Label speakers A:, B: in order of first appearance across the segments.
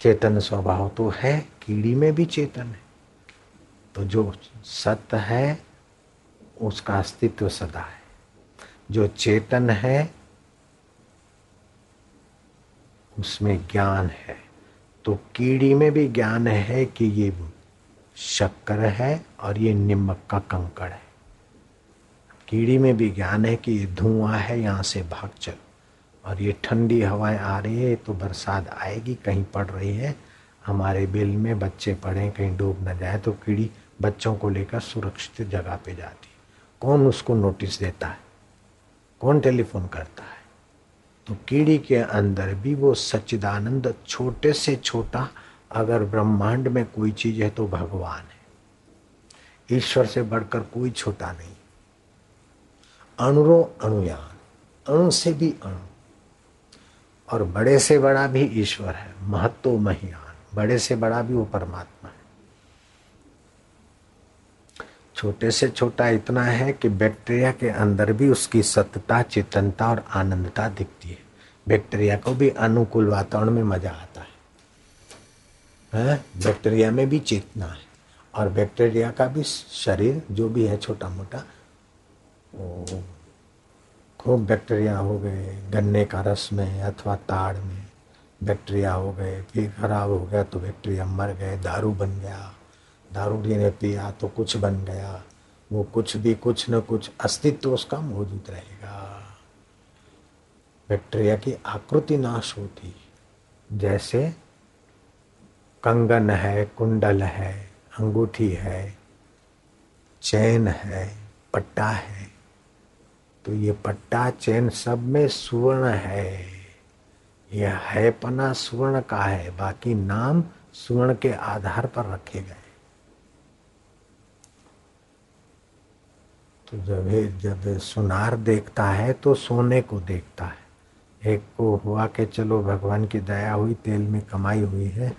A: चेतन स्वभाव तो है, कीड़ी में भी चेतन है। तो जो सत्य है, उसका अस्तित्व सदा है। जो चेतन है, उसमें ज्ञान है। तो कीड़ी में भी ज्ञान है कि ये शक्कर है और ये निमक का कंकड़ है। कीड़ी में भी ज्ञान है कि ये धुआँ है, यहाँ से भाग चल। और ये ठंडी हवाएँ आ रही है तो बरसात आएगी, कहीं पड़ रही है। हमारे बिल में बच्चे पढ़े, कहीं डूब न जाए तो कीड़ी बच्चों को लेकर सुरक्षित जगह पे जाती कौन उसको नोटिस देता है? कौन टेलीफोन करता है? तो कीड़ी के अंदर भी वो सच्चिदानंद छोटे से छोटा, अगर ब्रह्मांड में कोई चीज़ है तो भगवान है। ईश्वर से बढ़कर कोई छोटा नहीं। अणुरो अणुयान, अणु से भी अणु। और बड़े से बड़ा भी ईश्वर है महत्व महियान। बड़े से बड़ा भी वो परमात्मा है। छोटे से छोटा इतना है कि बैक्टीरिया के अंदर भी उसकी सत्यता चेतनता और आनंदता दिखती है। बैक्टीरिया को भी अनुकूल वातावरण में मज़ा आता है, है? बैक्टीरिया में भी चेतना है। और बैक्टीरिया का भी शरीर जो भी है छोटा मोटा खूब बैक्टीरिया हो गए, गन्ने का रस में अथवा ताड़ में बैक्टीरिया हो गए फिर खराब हो गया तो बैक्टीरिया मर गए, दारू बन गया, दारू ने पिया तो कुछ बन गया, वो कुछ भी कुछ न कुछ अस्तित्व उसका मौजूद रहेगा। बैक्टीरिया की आकृति नाश होती, जैसे कंगन है, कुंडल है, अंगूठी है, चैन है, पट्टा है तो ये पट्टा चैन सब में सुवर्ण है। यह है पना सुवर्ण का है, बाकी नाम सुवर्ण के आधार पर रखे गए। तो जब जब सुनार देखता है तो सोने को देखता है। एक को हुआ कि चलो भगवान की दया हुई, तेल में कमाई हुई है,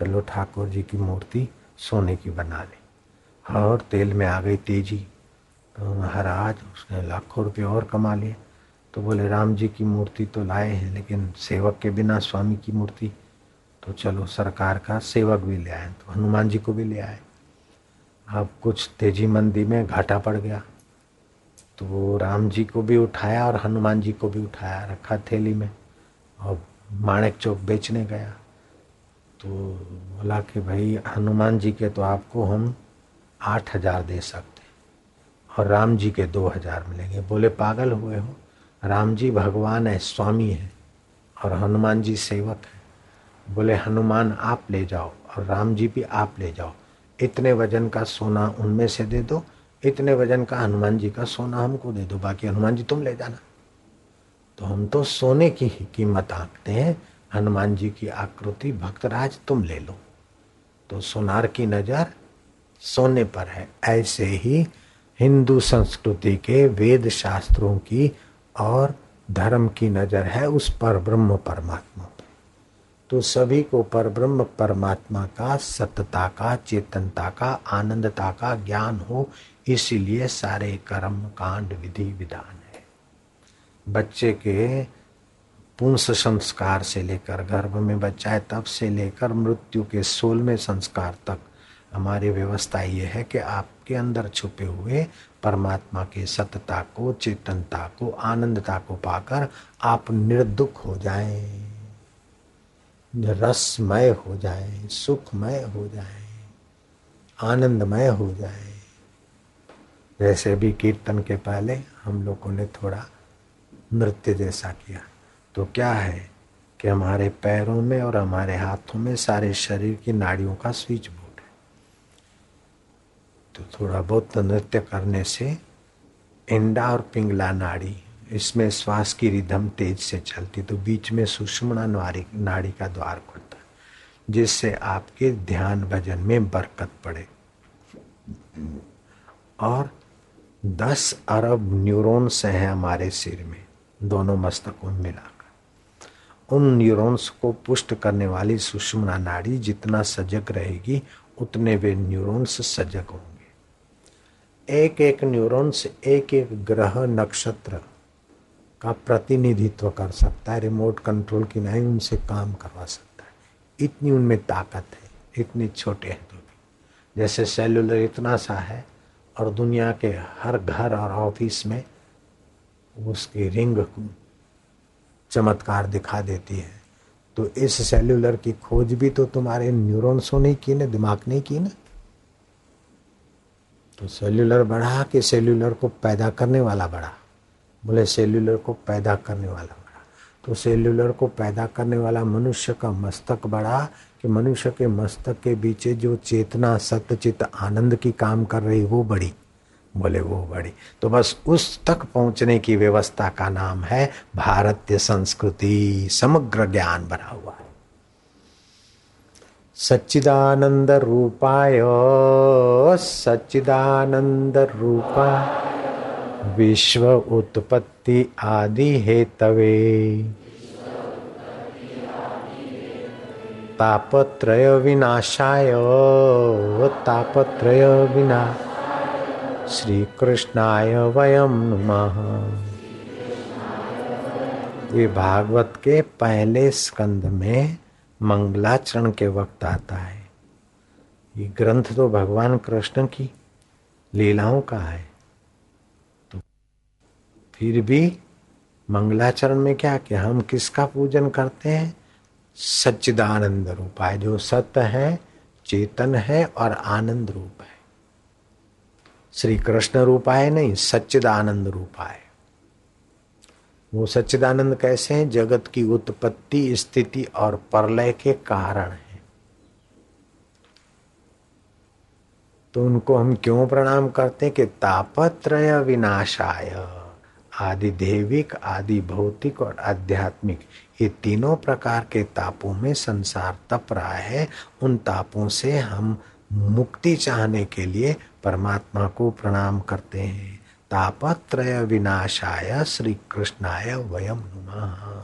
A: चलो ठाकुर जी की मूर्ति सोने की बना ले। और तेल में आ गई तेज़ी। तो महाराज उसने लाखों रुपये और कमा लिए। तो बोले, राम जी की मूर्ति तो लाए हैं, लेकिन सेवक के बिना स्वामी की मूर्ति। तो चलो, सरकार का सेवक भी ले आए तो हनुमान जी को भी ले आए। अब कुछ तेज़ी मंदी में घाटा पड़ गया। तो राम जी को भी उठाया और हनुमान जी को भी उठाया, रखा थैली में, और माणक चौक बेचने गया। तो बोला कि भाई, हनुमान जी के तो आपको हम आठ हज़ार दे सकते और राम जी के दो हज़ार मिलेंगे। बोले, पागल हुए हो। राम जी, भगवान है, स्वामी है और हनुमान जी सेवक है। बोले, हनुमान, आप ले जाओ और राम जी भी आप ले जाओ। इतने वज़न का सोना उनमें से दे दो, इतने वज़न का हनुमान जी का सोना हमको दे दो, बाकी हनुमान जी, तुम ले जाना। तो हम तो सोने की ही कीमत आंकते हैं। हनुमान जी की आकृति, भक्तराज, तुम ले लो। तो सोनार की नज़र सोने पर है। ऐसे ही हिंदू संस्कृति के वेद शास्त्रों की और धर्म की नज़र है उस पर ब्रह्म परमात्मा पर। तो सभी को पर ब्रह्म परमात्मा का सत्यता का, चेतनता का, आनंदता का ज्ञान हो, इसीलिए सारे कर्म, कांड, विधि, विधान है। बच्चे के पुंस संस्कार से लेकर गर्भ में बच्चा है, तब से लेकर मृत्यु के सोलहवें संस्कार तक हमारी व्यवस्था ये है कि आपके अंदर छुपे हुए परमात्मा की सतता को, चेतनता को, आनंदता को पाकर आप निर्दुख हो जाएँ, रसमय हो जाए, सुखमय हो जाए, आनंदमय हो जाए। जैसे भी कीर्तन के पहले हम लोगों ने थोड़ा नृत्य जैसा किया। तो क्या है कि हमारे पैरों में और हमारे हाथों में सारे शरीर की नाड़ियों का स्विच तो थोड़ा बहुत नृत्य करने से इंडा और पिंगला नाड़ी, इसमें श्वास की रिधम तेज से चलती तो बीच में सुषमणा नाड़ी नाड़ी का द्वार खुलता, जिससे आपके ध्यान भजन में बरकत पड़े। और दस अरब न्यूरॉन्स हैं हमारे सिर में, दोनों मस्तकों में मिलाकर। उन न्यूरॉन्स को पुष्ट करने वाली सुषमना नाड़ी जितना सजग रहेगी, उतने वे न्यूरॉन्स सजग होंगे। एक एक न्यूरॉन्स एक एक ग्रह नक्षत्र का प्रतिनिधित्व कर सकता है, रिमोट कंट्रोल की नहीं, उनसे काम करवा सकता है। इतनी उनमें ताकत है, इतने छोटे हैं तो जैसे सेलुलर इतना सा है, और दुनिया के हर घर और ऑफ़िस में उसकी रिंग चमत्कार दिखा देती है। तो इस सेलुलर की खोज भी तो तुम्हारे न्यूरॉन्सों ने की ना, दिमाग ने की ना। तो सेल्यूलर बढ़ा कि सेल्यूलर को पैदा करने वाला बढ़ा। बोले सेल्यूलर को पैदा करने वाला बढ़ा। तो सेल्यूलर को पैदा करने वाला मनुष्य का मस्तक बढ़ा कि मनुष्य के मस्तक के पीछे जो चेतना सत्यचित आनंद की काम कर रही, वो बड़ी। बोले, वो बड़ी। तो बस उस तक पहुँचने की व्यवस्था का नाम है, भारतीय संस्कृति, समग्र ज्ञान बना हुआ है। सच्चिदानंद रूपाय सच्चिदानंद रूपा विश्व उत्पत्ति आदि हेतवे। तापत्रय विनाशाय, तापत्रय विना श्री कृष्णाय वयम नमः। ये भागवत के पहले स्कंद में मंगलाचरण के वक्त आता है। ये ग्रंथ तो भगवान कृष्ण की लीलाओं का है। तो फिर भी मंगलाचरण में क्या कि हम किसका पूजन करते हैं? सच्चिदानंद रूप है, जो सत्य है, चेतन है और आनंद रूप है। श्री कृष्ण रूपाय नहीं, सच्चिदानंद रूपाय वो सच्चिदानंद कैसे हैं? जगत की उत्पत्ति, स्थिति और प्रलय के कारण है। तो उनको हम क्यों प्रणाम करते हैं कि तापत्रय विनाशाय आदि देविक आदि भौतिक और आध्यात्मिक, ये तीनों प्रकार के तापों में संसार तप रहा है। उन तापों से हम मुक्ति चाहने के लिए परमात्मा को प्रणाम करते हैं। तापत्रय विनाशाय श्री कृष्णाय वयम नुमा।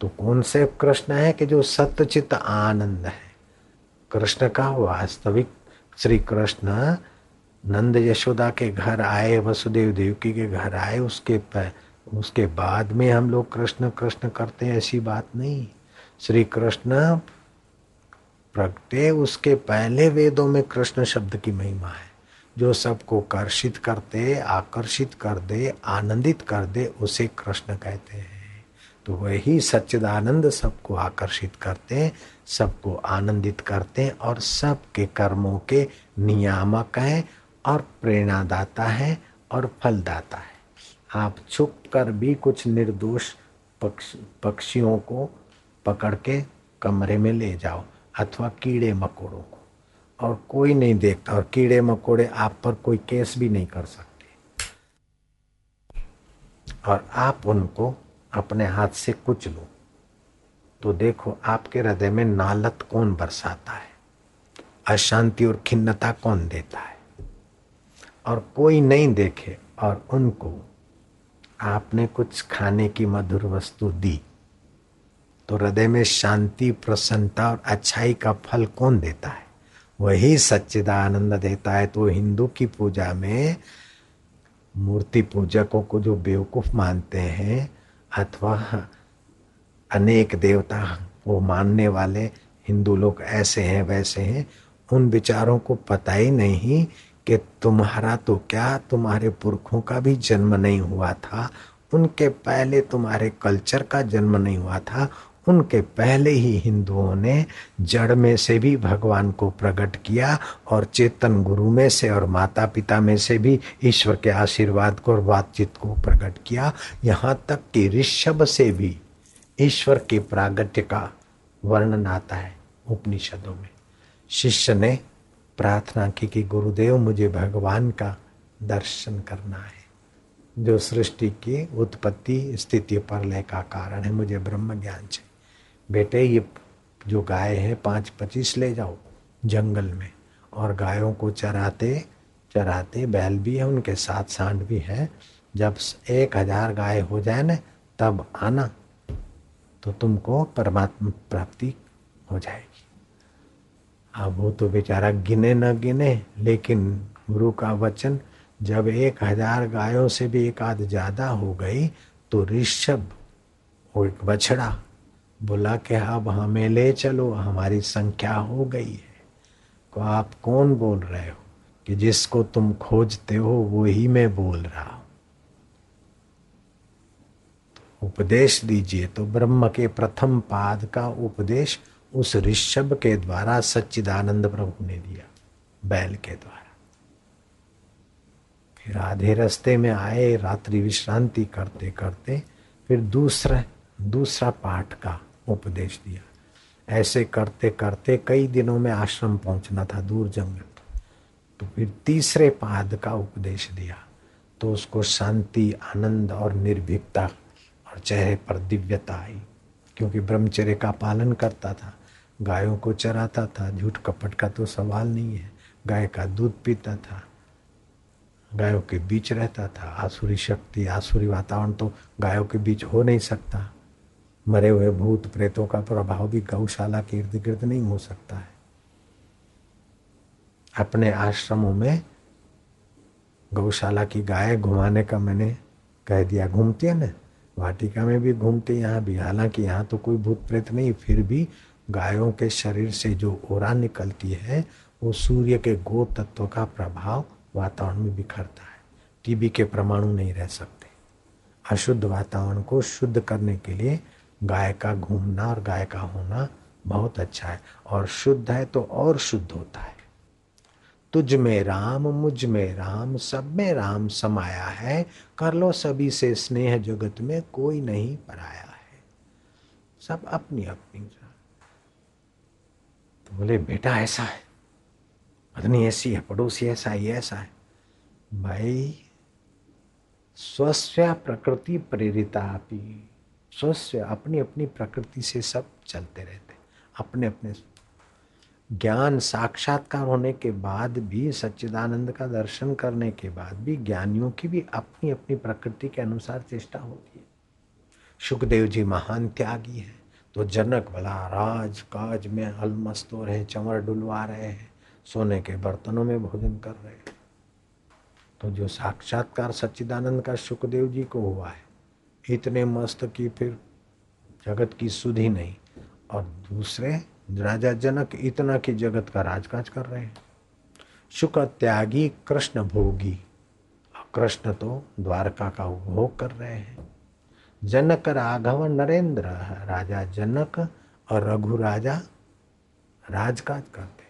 A: तो कौन से कृष्ण है कि जो सत्यचित आनंद है? कृष्ण का वास्तविक श्री कृष्ण नंद यशोदा के घर आए, वसुदेव देवकी के घर आए, उसके पर उसके बाद में हम लोग कृष्ण कृष्ण करते हैं, ऐसी बात नहीं। श्री कृष्ण प्रगटे, उसके पहले वेदों में कृष्ण शब्द की महिमा है। जो सबको कर्षित करते आकर्षित कर दे, आनंदित कर दे, उसे कृष्ण कहते हैं। तो वही सच्चिदानंद सबको आकर्षित करते हैं, सबको आनंदित करते हैं और सबके कर्मों के नियामक हैं और प्रेरणादाता है और फलदाता है। आप छुप कर भी कुछ निर्दोष पक्ष, पक्षियों को पकड़ के कमरे में ले जाओ अथवा कीड़े मकोड़ों को। और कोई नहीं देखता और कीड़े मकोड़े आप पर कोई केस भी नहीं कर सकते। और आप उनको अपने हाथ से कुछ लो। तो देखो आपके हृदय में नालत कौन बरसाता है? अशांति और खिन्नता कौन देता है? और कोई नहीं देखे और उनको आपने कुछ खाने की मधुर वस्तु दी तो हृदय में शांति, प्रसन्नता और अच्छाई का फल कौन देता है? वही सच्चिदानंद देता है। तो हिंदू की पूजा में मूर्ति पूजकों को जो बेवकूफ़ मानते हैं अथवा अनेक देवता वो मानने वाले हिंदू लोग ऐसे हैं, वैसे हैं, उन विचारों को पता ही नहीं कि तुम्हारा तो क्या, तुम्हारे पुरखों का भी जन्म नहीं हुआ था, उनके पहले तुम्हारे कल्चर का जन्म नहीं हुआ था उनके पहले ही हिंदुओं ने जड़ में से भी भगवान को प्रकट किया और चेतन गुरु में से और माता पिता में से भी ईश्वर के आशीर्वाद को और बातचीत को प्रकट किया। यहाँ तक कि ऋषभ से भी ईश्वर के प्रागट्य का वर्णन आता है उपनिषदों में। शिष्य ने प्रार्थना की कि गुरुदेव, मुझे भगवान का दर्शन करना है। जो सृष्टि की उत्पत्ति स्थिति पर लय का कारण है, मुझे ब्रह्म ज्ञान चाहिए। बेटे, ये जो गाय है, पाँच पच्चीस ले जाओ जंगल में। और गायों को चराते चराते बैल भी है, उनके साथ सांड भी है। जब एक हज़ार गाय हो जाए ना, तब आना तो तुमको परमात्मा प्राप्ति हो जाएगी। अब वो तो बेचारा गिने न गिने, लेकिन गुरु का वचन, जब एक हज़ार गायों से भी एक आध ज़्यादा हो गई तो ऋषभ और एक बछड़ा बोला कि अब हमें ले चलो, हमारी संख्या हो गई है। को आप कौन बोल रहे हो? कि जिसको तुम खोजते हो वो ही मैं बोल रहा हूँ। तो उपदेश दीजिए तो ब्रह्म के प्रथम पाद का उपदेश उस ऋषभ के द्वारा सच्चिदानंद प्रभु ने दिया, बैल के द्वारा। फिर आधे रास्ते में आए, रात्रि विश्रांति करते करते फिर दूसरा दूसरा पाठ का उपदेश दिया। ऐसे करते करते कई दिनों में आश्रम पहुँचना था दूर जंगल। तो फिर तीसरे पाद का उपदेश दिया। तो उसको शांति, आनंद और निर्भीकता और चेहरे पर दिव्यता आई। क्योंकि ब्रह्मचर्य का पालन करता था, गायों को चराता था, झूठ कपट का तो सवाल नहीं है, गाय का दूध पीता था, गायों के बीच रहता था, आसुरी शक्ति, आसुरी वातावरण तो गायों के बीच हो नहीं सकता। मरे हुए भूत प्रेतों का प्रभाव भी गौशाला के इर्द गिर्द नहीं हो सकता है। अपने आश्रमों में गौशाला की गाय घुमाने का मैंने कह दिया, घूमती है ना? वाटिका में भी घूमती यहाँ भी। हालाँकि यहाँ तो कोई भूत प्रेत नहीं, फिर भी गायों के शरीर से जो ओरा निकलती है, वो सूर्य के गो तत्व का प्रभाव वातावरण में बिखरता है। टीबी के परमाणु नहीं रह सकते। अशुद्ध वातावरण को शुद्ध करने के लिए गाय का घूमना और गाय का होना बहुत अच्छा है। और शुद्ध है तो और शुद्ध होता है। तुझ में राम, मुझमें राम, सब में राम समाया है। कर लो सभी से स्नेह जगत में, कोई नहीं पराया है। सब अपनी अपनी तो बोले, बेटा, ऐसा है। पत्नी ऐसी है, पड़ोसी ऐसा है ऐसा है। भाई स्वस्थ प्रकृति प्रेरिता स्वस्थ अपनी अपनी प्रकृति से सब चलते रहते अपने अपने ज्ञान साक्षात्कार होने के बाद भी, सच्चिदानंद का दर्शन करने के बाद भी ज्ञानियों की भी अपनी अपनी प्रकृति के अनुसार चेष्टा होती है। सुखदेव जी महान त्यागी हैं। तो जनक भला राज काज में अलमस्त हो रहे चंवर डुलवा रहे हैं, सोने के बर्तनों में भोजन कर रहे हैं। तो जो साक्षात्कार सच्चिदानंद का सुखदेव जी को हुआ है इतने मस्त की फिर जगत की सुधि नहीं। और दूसरे राजा जनक इतना कि जगत का राजकाज कर रहे हैं। शुक त्यागी कृष्ण भोगी। कृष्ण तो द्वारका का उपभोग कर रहे हैं। जनक राघव नरेंद्र राजा जनक और रघु राजा राजकाज करते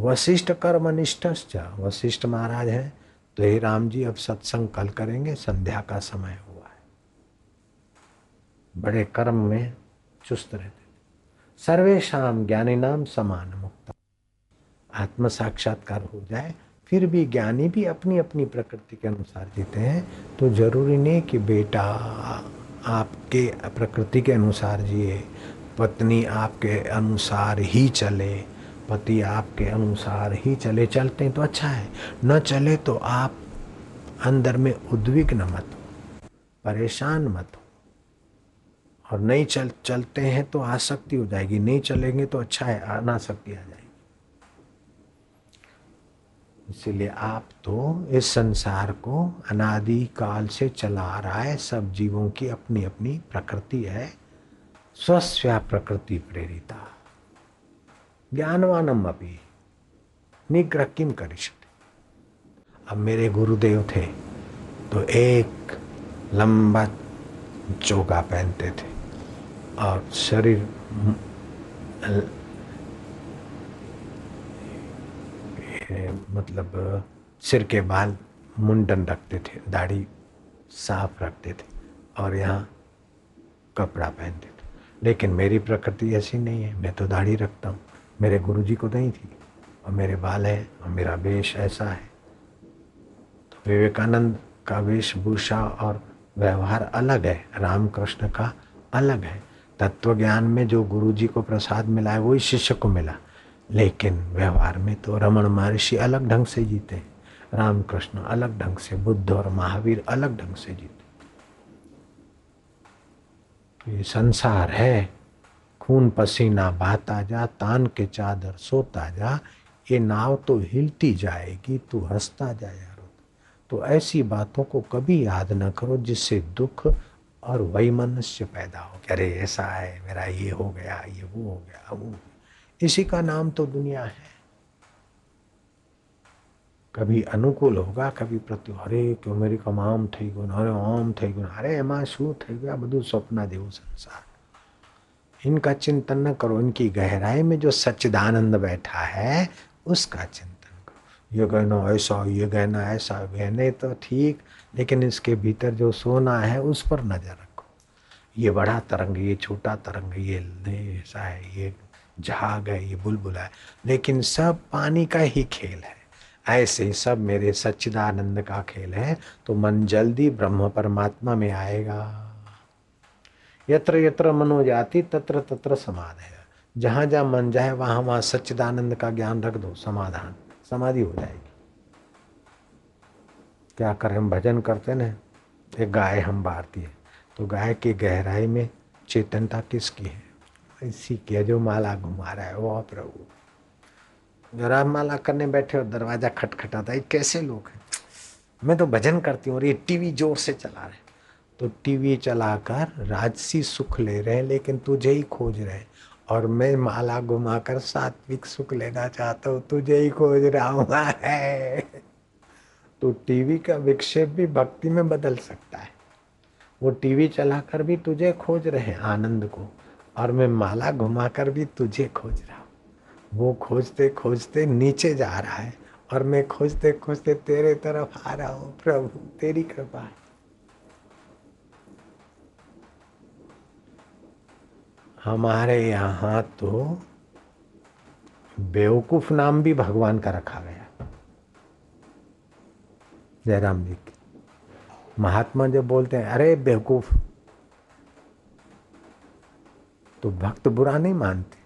A: वशिष्ठ कर्मनिष्ठ वशिष्ठ महाराज है तो हे राम जी, अब सत्संग कल करेंगे, संध्या का समय बड़े कर्म में चुस्त रहते सर्वेशम ज्ञानी नाम समान मुक्त। आत्म साक्षात्कार हो जाए, फिर भी ज्ञानी भी अपनी अपनी प्रकृति के अनुसार जीते हैं तो ज़रूरी नहीं कि बेटा आपके प्रकृति के अनुसार जिए, पत्नी आपके अनुसार ही चले, पति आपके अनुसार ही चले, चलते तो अच्छा है। न चले तो आप अंदर में उद्विग्न मत हो, परेशान मत हो। और नहीं चल, चलते हैं तो आसक्ति हो जाएगी। नहीं चलेंगे तो अच्छा है, अनासक्ति आ जाएगी। इसीलिए आप तो इस संसार को अनादि काल से चला रहा है। सब जीवों की अपनी अपनी प्रकृति है। स्वस्या प्रकृति प्रेरिता। ज्ञानवानम अभी निग्रह किम करिष्यति? अब मेरे गुरुदेव थे तो एक लंबा चोगा पहनते थे। और शरीर मतलब सिर के बाल मुंडन रखते थे, दाढ़ी साफ़ रखते थे, और यहाँ कपड़ा पहनते थे। लेकिन मेरी प्रकृति ऐसी नहीं है, मैं तो दाढ़ी रखता हूँ। मेरे गुरुजी को नहीं थी, और मेरे बाल है, और मेरा वेश ऐसा है। तो विवेकानंद का वेशभूषा और व्यवहार अलग है, रामकृष्ण का अलग है। तत्व ज्ञान में जो गुरु जी को प्रसाद मिला है, वही शिष्य को मिला। लेकिन व्यवहार में तो रमन महर्षि अलग ढंग से जीते रामकृष्ण अलग ढंग से, बुद्ध और महावीर अलग ढंग से जीते तो ये संसार है। खून पसीना बहता जा, तान के चादर सोता जा, ये नाव तो हिलती जाएगी, तू हंसता जा यार। तो ऐसी बातों को कभी याद न करो जिससे दुख और वही मनुष्य पैदा हो कि अरे ऐसा है मेरा ये हो गया ये वो हो गया वो इसी का नाम तो दुनिया है कभी अनुकूल होगा कभी प्रति अरे क्यों मेरी कम आम थी गुण अरे आम थी गुण अरे એમાં શું થઈ ગયું આ બધું સ્વપ્ન જેવું સંસાર इनका चिंतन न करो इनकी गहराई में जो सच्चिदानंद बैठा है उसका चिंतन करो ये कहना ऐसा ये कहना ऐसा कहने तो ठीक लेकिन इसके भीतर जो सोना है, उस पर नज़र रखो। ये बड़ा तरंग, ये छोटा तरंग, ये ऐसा है, ये झाग है, ये बुलबुला है। लेकिन सब पानी का ही खेल है। ऐसे सब मेरे सच्चिदानंद का खेल है। तो मन जल्दी ब्रह्म परमात्मा में आएगा। यत्र यत्र मनो जाति तत्र तत्र समाधि है। जहाँ जहाँ मन जाए, वहाँ वहाँ सच्चिदानंद का ज्ञान रख दो। समाधान, समाधि हो जाएगी। क्या कर हम भजन करते ना एक गाय हम भारतीय तो गाय की गहराई में चेतनता किसकी है? इसी की जो माला घुमा रहा है। वो प्रभु। जरा माला करने बैठे और दरवाज़ा खटखटाता है। कैसे लोग हैं? मैं तो भजन करती हूँ और ये टीवी ज़ोर से चला रहे तो टीवी चलाकर राजसी सुख ले रहे हैं, लेकिन तुझे ही खोज रहे हैं। और मैं माला घुमाकर सात्विक सुख लेना चाहता हूँ। तुझे ही खोज रहा हूँ। है तो टीवी का विक्षेप भी भक्ति में बदल सकता है। वो टीवी चलाकर भी तुझे खोज रहे आनंद को, और मैं माला घुमाकर भी तुझे खोज रहा हूँ। वो खोजते खोजते नीचे जा रहा है, और मैं खोजते खोजते तेरे तरफ़ आ रहा हूँ, प्रभु, तेरी कृपा है। हमारे यहाँ तो बेवकूफ़ नाम भी भगवान का रखा गया। जयराम जी की महात्मा जब बोलते हैं, अरे, बेवकूफ़। तो भक्त बुरा नहीं मानते।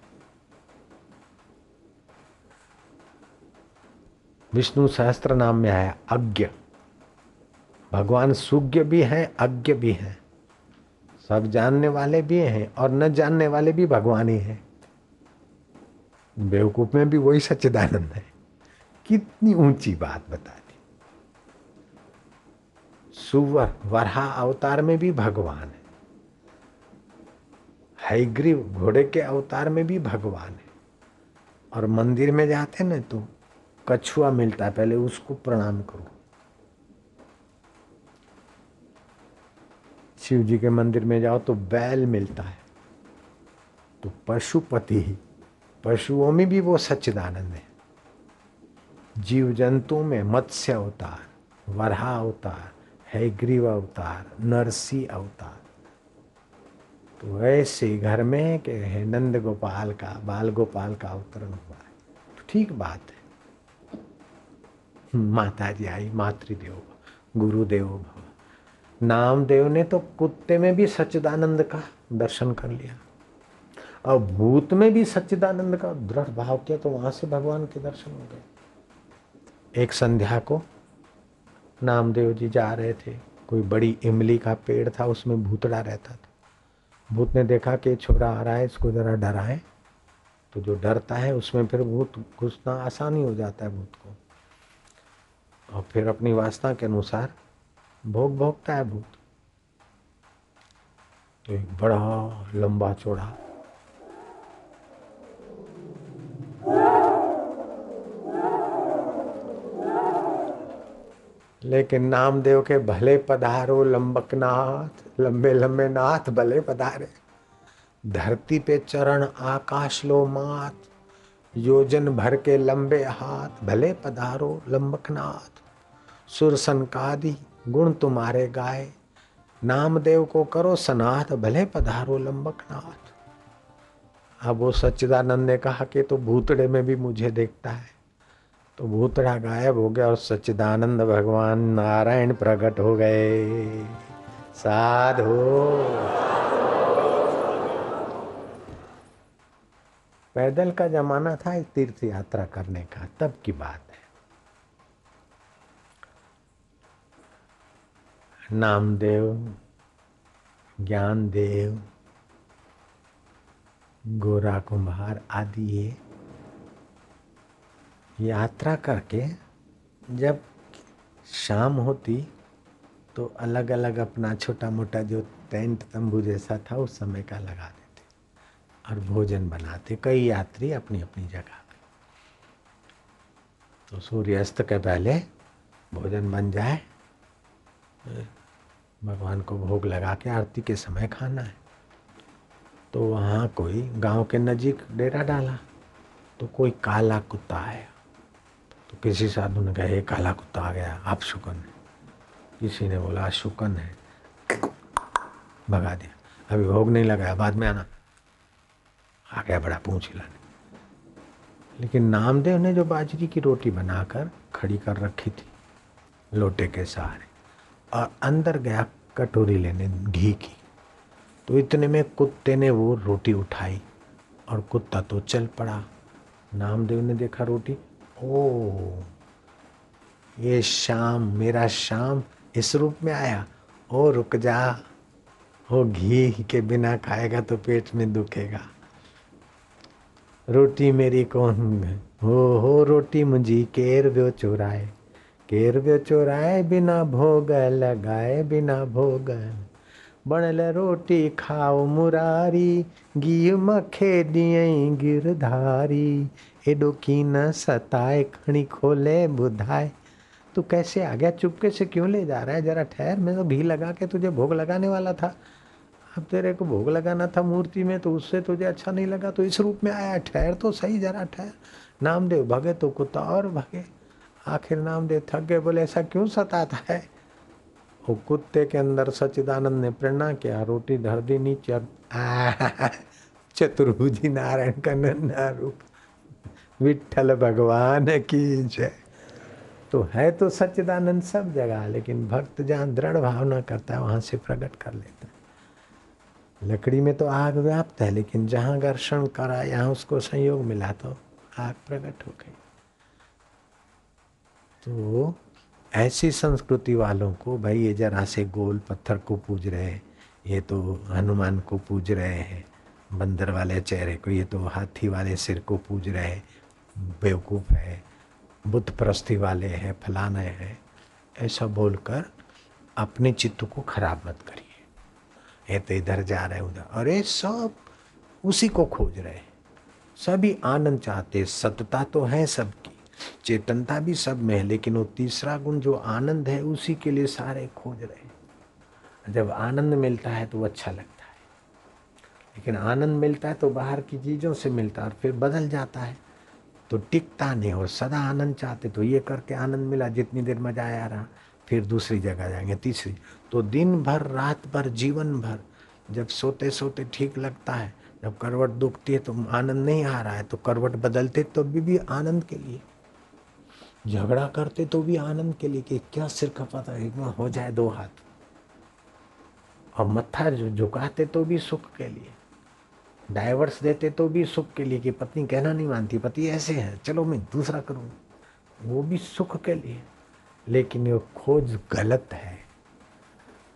A: विष्णु सहस्त्र नाम में आया अज्ञ। भगवान सुज्ञ भी हैं, अज्ञ भी हैं। सब जानने वाले भी हैं और न जानने वाले भी भगवान ही हैं। बेवकूफ़ में भी वही सच्चिदानंद है। कितनी ऊँची बात बता सुवर वरहा अवतार में भी भगवान है। हैग्रीव घोड़े के अवतार में भी भगवान है। और मंदिर में जाते ना तो कछुआ मिलता है, पहले उसको प्रणाम करो। शिव जी के मंदिर में जाओ तो बैल मिलता है। तो पशुपति ही, पशुओं में भी वो सच्चिदानंद है। जीव जंतु में मत्स्य अवतार, वरहा अवतार हैग्रीव अवतार, नरसी अवतार। तो ऐसे घर में के है नंद गोपाल का, बाल गोपाल का अवतरण हुआ है। तो ठीक बात है। माता जी आई, मातृदेव, गुरुदेव भव। नामदेव ने तो कुत्ते में भी सच्चिदानंद का दर्शन कर लिया। और भूत में भी सच्चिदानंद का दृढ़ भाव किया तो वहाँ से भगवान के दर्शन हो गए। एक संध्या को नामदेव जी जा रहे थे। कोई बड़ी इमली का पेड़ था, उसमें भूतड़ा रहता था। भूत ने देखा कि छोरा आ रहा है, इसको जरा डराए। तो जो डरता है, उसमें फिर भूत घुसना आसानी हो जाता है भूत को। और फिर अपनी वासना के अनुसार भोग भोगता है भूत। तो एक बड़ा लंबा चौड़ा लेकिन नामदेव के भले पधारो लंबक नाथ, लंबे लंबे नाथ भले पधारे। धरती पे चरण आकाश लो मात, योजन भर के लंबे हाथ भले पधारो लंबक नाथ। सुर संकादि गुण तुम्हारे गाए, नामदेव को करो सनाथ भले पधारो लंबक नाथ। अब वो सच्चिदानंद ने कहा कि तो भूतड़े में भी मुझे देखता है। तो भूतड़ा गायब हो गया और सच्चिदानंद भगवान नारायण प्रकट हो गए। साधु। पैदल का जमाना था एक तीर्थ यात्रा करने का, तब की बात है। नामदेव, ज्ञानदेव गोरा कुम्हार आदि ये यात्रा करके जब शाम होती तो अलग अलग अपना छोटा मोटा जो टेंट तंबू जैसा था उस समय का लगा देते और भोजन बनाते। कई यात्री अपनी अपनी जगह तो सूर्यास्त के पहले भोजन बन जाए भगवान को भोग लगा के आरती के समय खाना है। तो वहाँ कोई गाँव के नजीक डेरा डाला तो कोई काला कुत्ता आया। तो किसी साधु ने कहा, ये काला कुत्ता आ गया, आप शुकन। है किसी ने बोला, शुकन है। भगा दिया। अभी भोग नहीं लगाया, बाद में आना। आ गया बड़ा पूछ हिलाने लेकिन नामदेव ने जो बाजरी की रोटी बनाकर खड़ी कर रखी थी, लोटे के सहारे, और अंदर गया कटोरी लेने घी की तो इतने में कुत्ते ने वो रोटी उठाई, और कुत्ता तो चल पड़ा। नामदेव ने देखा रोटी ओ, ये शाम, मेरा शाम इस रूप में आया। ओ, रुक जा। हो घी के बिना खाएगा तो पेट में दुखेगा। रोटी मेरी कौन हो? हो, रोटी मुंहिंजी केर वियो चोराए। केर वियो चोराए बिना भोग लगाए, बिना भोग बणल रोटी खाओ मुरारी गी मखे ॾींहं गिरधारी एॾो की न सताए, खणी खोले बुधाए। तू कैसे आ गया? चुपके से क्यों ले जा रहा है? जरा ठहर, मैं तो घी लगा के तुझे भोग लगाने वाला था। अब तेरे को भोग लगाना था मूर्ति में तो उससे तुझे अच्छा नहीं लगा तो इस रूप में आया ठहर तो सही, जरा ठहर। नामदेव भगे तो कुत्ता और भगे। आखिर नामदेव थक गए, बोले, ऐसा क्यों सताता है? वो कुत्ते के अंदर सचिदानंद ने प्रेरणा किया, रोटी धर दी नीचे चतुर्भुजी नारायण का नन्ना रूप। विठल भगवान की जय। तो है तो सच्चिदानंद सब जगह, लेकिन भक्त जहाँ दृढ़ भावना करता है, वहाँ से प्रकट कर लेता है। लकड़ी में तो आग व्याप्त है, लेकिन जहाँ घर्षण करा, यहाँ उसको संयोग मिला तो आग प्रकट हो गई। तो ऐसी संस्कृति वालों को, भाई, ये जरा से गोल पत्थर को पूज रहे हैं, ये तो हनुमान को पूज रहे हैं, बंदर वाले चेहरे को, ये तो हाथी वाले सिर को पूज रहे हैं, बेवकूफ़ है बुद्ध प्रस्ति वाले हैं, फलाने हैं। ऐसा बोलकर अपने चित्त को खराब मत करिए। ये तो इधर जा रहे उधर। अरे, सब उसी को खोज रहे सभी आनंद चाहते सतता तो है सबकी। चेतनता भी सब में है लेकिन वो तीसरा गुण जो आनंद है उसी के लिए सारे खोज रहे जब आनंद मिलता है तो अच्छा लगता है। लेकिन आनंद मिलता है तो बाहर की चीज़ों से मिलता है और फिर बदल जाता है। तो टिकता नहीं और सदा आनंद चाहते तो ये करके आनंद मिला जितनी देर मज़ा आया रहा फिर दूसरी जगह जाएँगे तीसरी। तो दिन भर रात भर जीवन भर जब सोते सोते ठीक लगता है जब करवट दुखती है तो आनंद नहीं आ रहा है तो करवट बदलते तो भी, भी आनंद के लिए। झगड़ा करते तो भी आनंद के लिए कि क्या सिर खपाता, एक है हो जाए दो हाथ। और मत्था झुकाते तो भी सुख के लिए। डाइवर्स देते तो भी सुख के लिए कि पत्नी कहना नहीं मानती, पति ऐसे है, चलो मैं दूसरा करूँ। वो भी सुख के लिए। लेकिन वो खोज गलत है।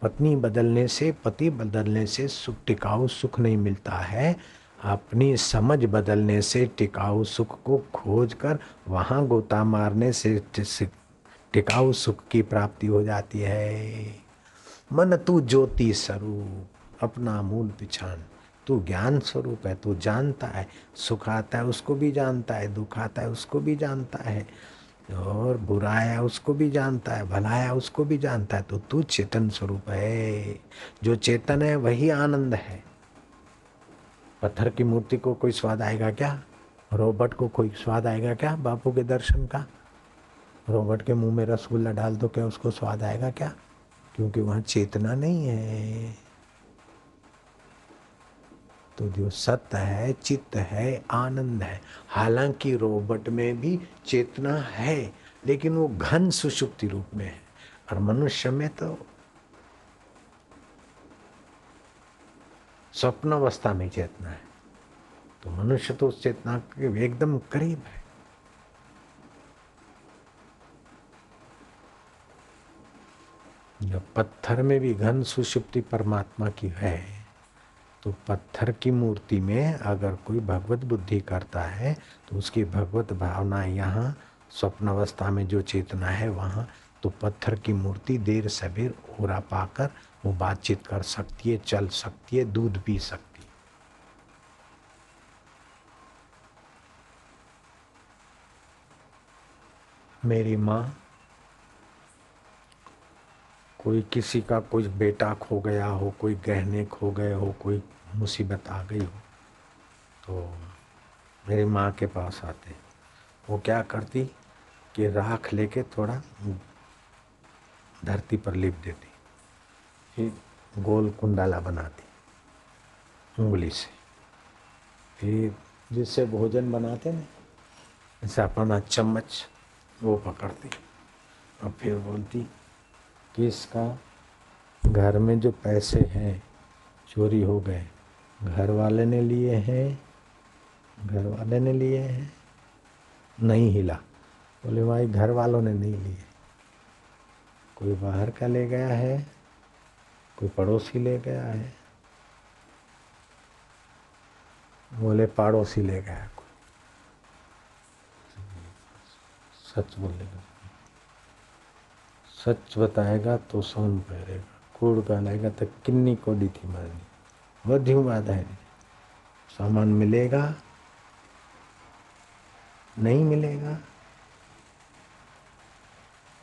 A: पत्नी बदलने से, पति बदलने से सुख, टिकाऊ सुख नहीं मिलता है। अपनी समझ बदलने से टिकाऊ सुख को खोज कर वहाँ गोता मारने से टिकाऊ सुख की प्राप्ति हो जाती है। मन तू ज्योति स्वरूप, अपना मूल पिछान तू ज्ञान स्वरूप है, तू जानता है, सुख आता है, उसको भी जानता है, दुख आता है, उसको भी जानता है। और बुराया उसको भी जानता है, भलाया उसको भी जानता है तो तू चेतन स्वरूप है। जो चेतन है, वही आनंद है। पत्थर की मूर्ति को कोई स्वाद आएगा क्या? रोबोट को कोई स्वाद आएगा क्या बापू के दर्शन का? रोबोट के मुँह में रसगुल्ला डाल दो क्या उसको स्वाद आएगा क्या? क्योंकि वहाँ चेतना नहीं है। तो जो सत्य है, चित्त है, आनंद है। हालाँकि रोबोट में भी चेतना है, लेकिन वो घन सुषुप्ति रूप में है। और मनुष्य में तो स्वप्न अवस्था में चेतना है। तो मनुष्य तो उस चेतना के एकदम करीब है। जब पत्थर में भी घन सुषुप्ति परमात्मा की है तो पत्थर की मूर्ति में अगर कोई भगवत बुद्धि करता है तो उसकी भगवत भावना यहाँ स्वप्न अवस्था में जो चेतना है वहाँ तो पत्थर की मूर्ति देर सबेर ओरा पाकर वो बातचीत कर सकती है, चल सकती है, दूध पी सकती है। मेरी माँ, कोई किसी का कोई बेटा खो गया हो, कोई गहने खो गए हो, कोई मुसीबत आ गई हो तो मेरी माँ के पास आते वो क्या करती कि राख लेके थोड़ा धरती पर लिप देती। फिर गोल कुंडाला बनाती उंगली से। फिर जिससे भोजन बनाते ना जैसे अपना चम्मच वो पकड़ती और फिर बोलती, कि इसका घर में जो पैसे हैं, चोरी हो गए, घर वाले ने लिए हैं, घर वाले ने लिए हैं, नहीं हिला। बोले, भाई, घर वालों ने नहीं लिए। कोई बाहर का ले गया है कोई पड़ोसी ले गया है? बोले, पड़ोसी ले गया कोई। सच बोलेगा सच बताएगा तो सोन पहरेगा, कूड़ गालेगा तो किन्नी कोडी थी मारनी। वध्यू बात है। सामान मिलेगा, नहीं मिलेगा।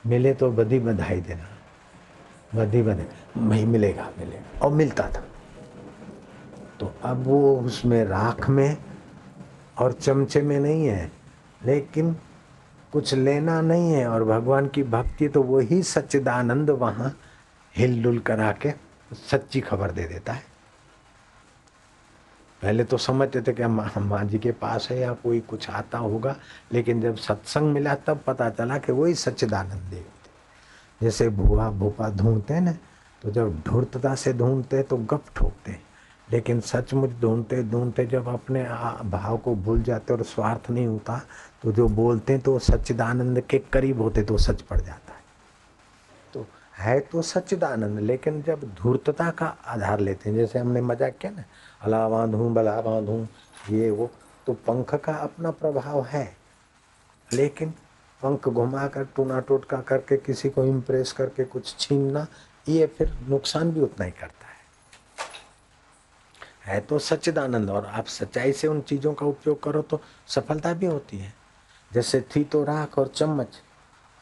A: मिले तो बधी बधाई देना। बधी बधाई नहीं मिलेगा मिलेगा। और मिलता था। तो अब वो उसमें राख में और चमचे में नहीं है, लेकिन कुछ लेना नहीं है और भगवान की भक्ति तो वही सच्चिदानंद वहाँ हिलडुल करा के सच्ची खबर दे देता है। पहले तो समझते थे कि हम माँ जी के पास है या कोई कुछ आता होगा, लेकिन जब सत्संग मिला, तब पता चला कि वही सच्चिदानंद देव। जैसे भूआ भूपा ढूंढते हैं ना तो जब ढूंढता से ढूंढते तो गप ठोकते हैं। लेकिन सचमुच ढूंढते ढूंढते जब अपने भाव को भूल जाते और स्वार्थ नहीं होता तो जो बोलते तो सच्चिदानंद के करीब होते तो सच पड़ जाता है। तो है तो सच्चिदानंद, लेकिन जब धूर्तता का आधार लेते हैं, जैसे हमने मज़ाक किया ना, अला बांधूँ, बला बांधूँ, ये वो तो पंख का अपना प्रभाव है। लेकिन पंख घुमा कर टूना टोटका करके, किसी को इम्प्रेस करके कुछ छीनना, ये फिर नुकसान भी उतना ही करता है। है तो सच्चिदानंद, और आप सच्चाई से उन चीज़ों का उपयोग करो तो सफलता भी होती है। जैसे थी तो राख और चम्मच,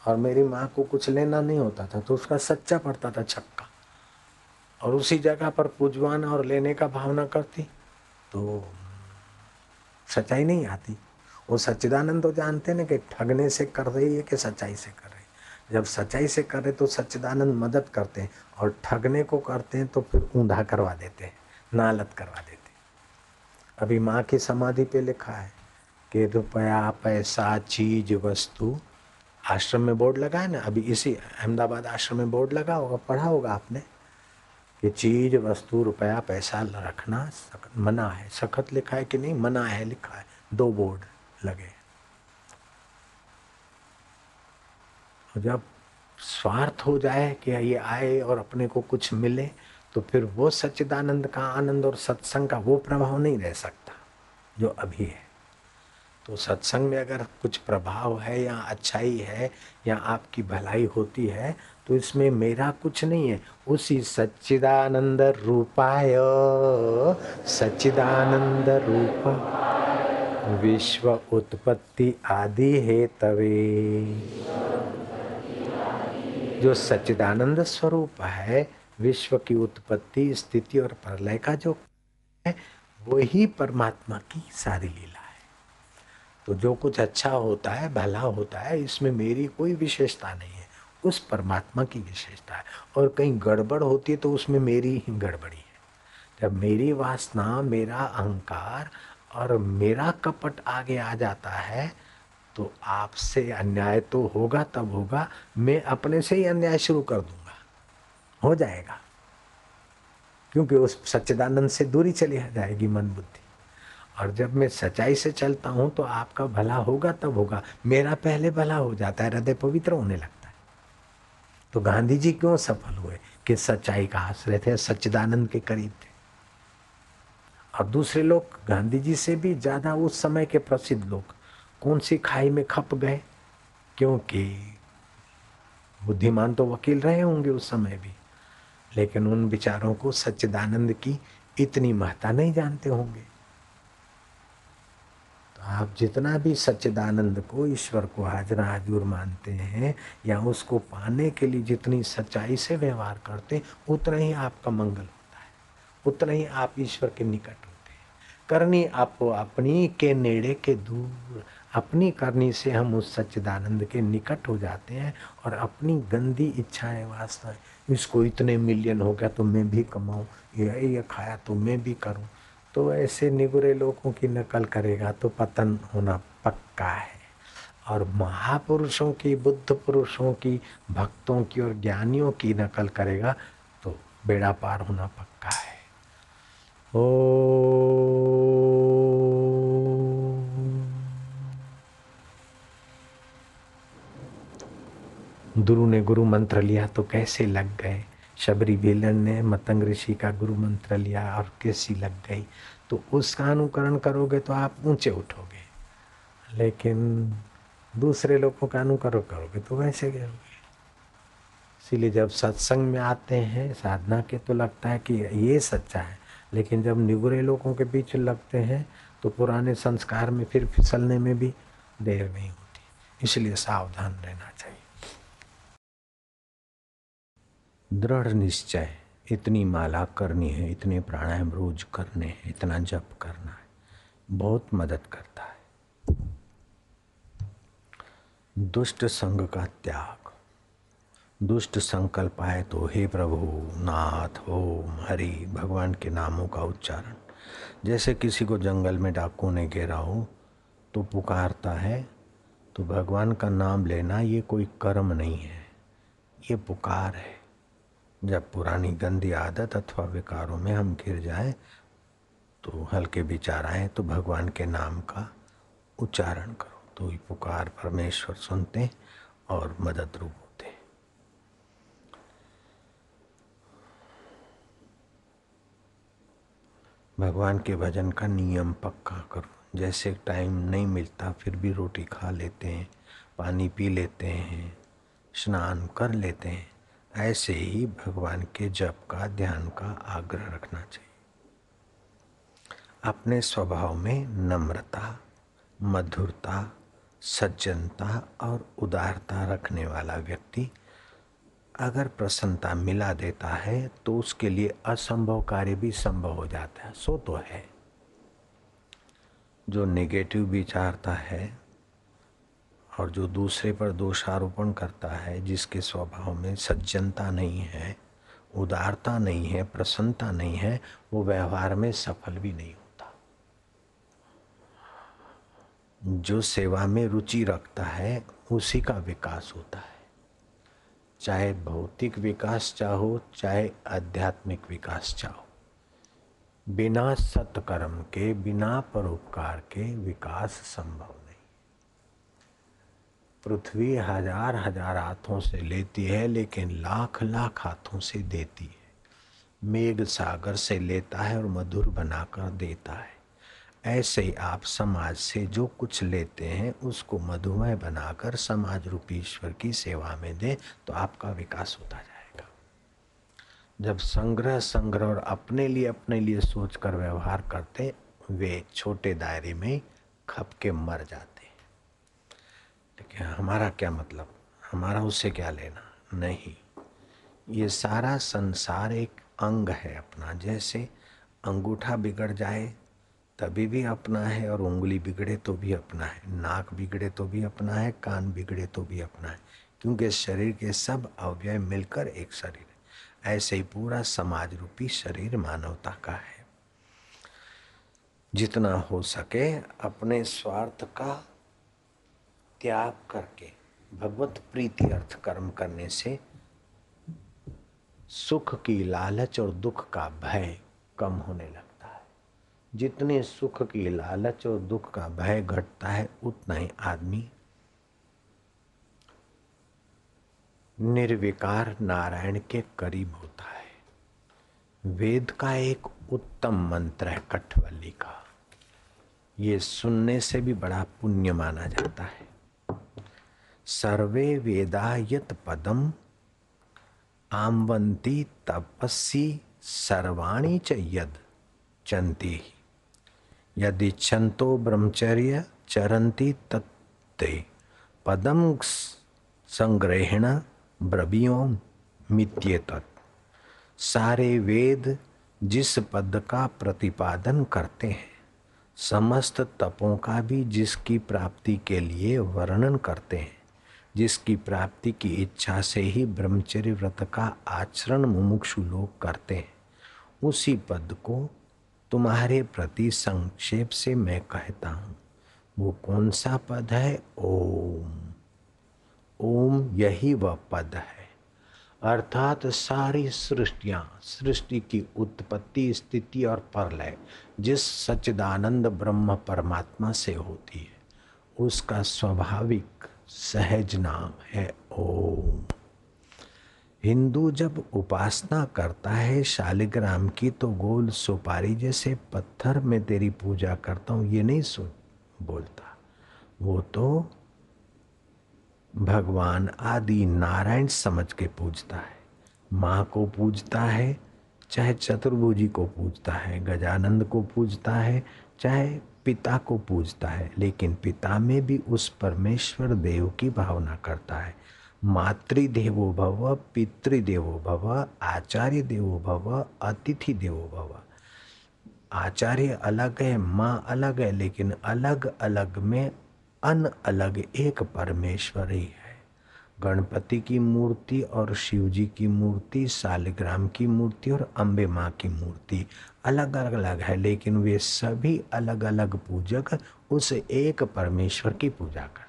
A: और मेरी माँ को कुछ लेना नहीं होता था तो उसका सच्चा पड़ता था छक्का। और उसी जगह पर पूजवान और लेने का भावना करती तो सच्चाई नहीं आती। वो सच्चिदानंद तो जानते ना कि ठगने से कर रही है कि सच्चाई से कर रही है। जब सच्चाई से करे तो सच्चिदानंद मदद करते हैं और ठगने को करते हैं तो फिर ऊंधा करवा देते हैं, नालत करवा देते हैं। अभी माँ की समाधि पे लिखा है कि रुपया, पैसा, चीज़, वस्तु, आश्रम में बोर्ड लगा है ना? अभी इसी अहमदाबाद आश्रम में बोर्ड लगा होगा, पढ़ा होगा आपने कि चीज़, वस्तु, रुपया, पैसा रखना मना है। सखत लिखा है कि नहीं? मना है लिखा है। दो बोर्ड। लगे। जब स्वार्थ हो जाए कि ये आए और अपने को कुछ मिले तो फिर वो सच्चिदानंद का आनंद और सत्संग का वो प्रभाव नहीं रह सकता, जो अभी है। तो सत्संग में अगर कुछ प्रभाव है या अच्छाई है या आपकी भलाई होती है तो इसमें मेरा कुछ नहीं है। उसी सच्चिदानंद रूपाय, सच्चिदानंद रूप। विश्व उत्पत्ति आदि है तवे जो सच्चिदानंद स्वरूप है, विश्व की उत्पत्ति, स्थिति और प्रलय का जो है, वही परमात्मा की सारी लीला है। तो जो कुछ अच्छा होता है, भला होता है, इसमें मेरी कोई विशेषता नहीं है। उस परमात्मा की विशेषता है। और कहीं गड़बड़ होती है तो उसमें मेरी ही गड़बड़ी है। जब मेरी वासना, मेरा अहंकार और मेरा कपट आगे आ जाता है तो आपसे अन्याय तो होगा, तब होगा। मैं अपने से ही अन्याय शुरू कर दूँगा। हो जाएगा। क्योंकि उस सच्चिदानंद से दूरी चली जाएगी मन बुद्धि। और जब मैं सच्चाई से चलता हूँ तो आपका भला होगा, तब होगा। मेरा पहले भला हो जाता है, हृदय पवित्र होने लगता है। तो गांधी जी क्यों सफल हुए? कि सच्चाई का आश्रय थे, सच्चिदानंद के करीब थे। और दूसरे लोग, गांधी जी से भी ज़्यादा उस समय के प्रसिद्ध लोग कौन सी खाई में खप गए? क्योंकि बुद्धिमान तो वकील रहे होंगे उस समय भी, लेकिन उन विचारों को सच्चिदानंद की इतनी महत्ता नहीं जानते होंगे। तो आप जितना भी सच्चिदानंद को, ईश्वर को हाजरा हाजूर मानते हैं, या उसको पाने के लिए जितनी सच्चाई से व्यवहार करते उतना ही आपका मंगल होता है। उतना ही आप ईश्वर के निकट करनी, आपको अपनी के नेड़े के दूर, अपनी करनी से हम उस सच्चिदानंद के निकट हो जाते हैं और अपनी गंदी इच्छाएँ वास्तव इसको इतने मिलियन हो गया तो मैं भी कमाऊं, ये ये खाया तो मैं भी करूँ। तो ऐसे निगुरे लोगों की नकल करेगा तो पतन होना पक्का है। और महापुरुषों की, बुद्ध पुरुषों की, भक्तों की और ज्ञानियों की नकल करेगा तो बेड़ा पार होना पक्का। गुरु ने गुरु मंत्र लिया तो कैसे लग गए? शबरी बेलन ने मतंग ऋषि का गुरु मंत्र लिया और कैसी लग गई? तो उसका अनुकरण करोगे तो आप ऊँचे उठोगे। लेकिन दूसरे लोगों का अनुकरण करोगे तो वैसे गिरोगे इसीलिए जब सत्संग में आते हैं, साधना के तो लगता है कि ये सच्चा है। लेकिन जब निगुरे लोगों के बीच लगते हैं तो पुराने संस्कार में फिर फिसलने में भी देर नहीं होती। इसलिए सावधान रहना चाहिए। दृढ़ निश्चय। इतनी माला करनी है, इतने प्राणायाम रोज करने हैं, इतना जप करना है, बहुत मदद करता है। दुष्ट संग का त्याग। दुष्ट संकल्प आए तो हे प्रभु, नाथ, ओम, हरि, भगवान के नामों का उच्चारण। जैसे किसी को जंगल में डाकू ने घेरा हो तो पुकारता है तो भगवान का नाम लेना ये कोई कर्म नहीं है। ये पुकार है। जब पुरानी गंदी आदत अथवा विकारों में हम गिर जाए तो हल्के विचार आए तो भगवान के नाम का उच्चारण करो। तो ही पुकार परमेश्वर सुनते और मदद रूप होते भगवान के भजन का नियम पक्का करो। जैसे टाइम नहीं मिलता, फिर भी रोटी खा लेते हैं, पानी पी लेते हैं, स्नान कर लेते हैं। ऐसे ही भगवान के जप का, ध्यान का आग्रह रखना चाहिए। अपने स्वभाव में नम्रता, मधुरता, सज्जनता और उदारता रखने वाला व्यक्ति अगर प्रसन्नता मिला देता है तो उसके लिए असंभव कार्य भी संभव हो जाता है। सो तो है। जो नेगेटिव विचारता है और जो दूसरे पर दोषारोपण करता है, जिसके स्वभाव में सज्जनता नहीं है, उदारता नहीं है, प्रसन्नता नहीं है, वो व्यवहार में सफल भी नहीं होता। जो सेवा में रुचि रखता है, उसी का विकास होता है। चाहे भौतिक विकास चाहो, चाहे आध्यात्मिक विकास चाहो। बिना सत्कर्म के, बिना परोपकार के विकास संभव नहीं। पृथ्वी हज़ार हज़ार हाथों से लेती है, लेकिन लाख लाख हाथों से देती है। मेघ सागर से लेता है और मधुर बनाकर देता है। ऐसे ही आप समाज से जो कुछ लेते हैं, उसको मधुमेह बनाकर समाज रूपी ईश्वर की सेवा में दें तो आपका विकास होता जाएगा। जब संग्रह संग्रह और अपने लिए अपने लिए सोचकर व्यवहार करते, वे छोटे दायरे में खप के मर जाते लेकिन हमारा क्या मतलब? हमारा उससे क्या लेना? नहीं। ये सारा संसार एक अंग है अपना। जैसे अंगूठा बिगड़ जाए तभी भी अपना है और उंगली बिगड़े तो भी अपना है, नाक बिगड़े तो भी अपना है, कान बिगड़े तो भी अपना है, क्योंकि शरीर के सब अवयव मिलकर एक शरीर है। ऐसे ही पूरा समाज रूपी शरीर मानवता का है। जितना हो सके अपने स्वार्थ का त्याग करके, भगवत प्रीति अर्थ कर्म करने से सुख की लालच और दुख का भय कम होने लगता है जितने सुख की लालच और दुख का भय घटता है, उतना ही आदमी निर्विकार नारायण के करीब होता है। वेद का एक उत्तम मंत्र है कठवल्ली का। ये सुनने से भी बड़ा पुण्य माना जाता है। सर्वे वेदा यत पदम आमवंती तपस्वी सर्वाणी च यद चंती यदि छंतो ब्रह्मचर्य चरंती तत्ते। पदम संग्रहण ब्रवियों मित्य तत् सारे वेद जिस पद का प्रतिपादन करते हैं, समस्त तपों का भी जिसकी प्राप्ति के लिए वर्णन करते हैं, जिसकी प्राप्ति की इच्छा से ही ब्रह्मचर्य व्रत का आचरण मुमुक्षु लोग करते हैं, उसी पद को तुम्हारे प्रति संक्षेप से मैं कहता हूँ। वो कौन सा पद है? ओम। ओम यही वह पद है। अर्थात सारी सृष्टियाँ, सृष्टि की उत्पत्ति, स्थिति और प्रलय, जिस सच्चिदानंद ब्रह्म परमात्मा से होती है, उसका स्वाभाविक सहज नाम है ओम। हिंदू जब उपासना करता है शालिग्राम की तो गोल सुपारी जैसे पत्थर में तेरी पूजा करता हूँ, ये नहीं सुन बोलता। वो तो भगवान आदि नारायण समझ के पूजता है। माँ को पूजता है, चाहे चतुर्भुजी को पूजता है, गजानंद को पूजता है, चाहे पिता को पूजता है, लेकिन पिता में भी उस परमेश्वर देव की भावना करता है। मातृदेवो भव, पितृदेवो भव आचार्य देवो भव अतिथि देवो भव। आचार्य अलग है, माँ अलग है, लेकिन अलग अलग में अन अलग एक परमेश्वर ही है। गणपति की मूर्ति और शिव जी की मूर्ति, शालिग्राम की मूर्ति और अम्बे माँ की मूर्ति अलग अलग है, लेकिन वे सभी अलग अलग पूजक उस एक परमेश्वर की पूजा करते हैं।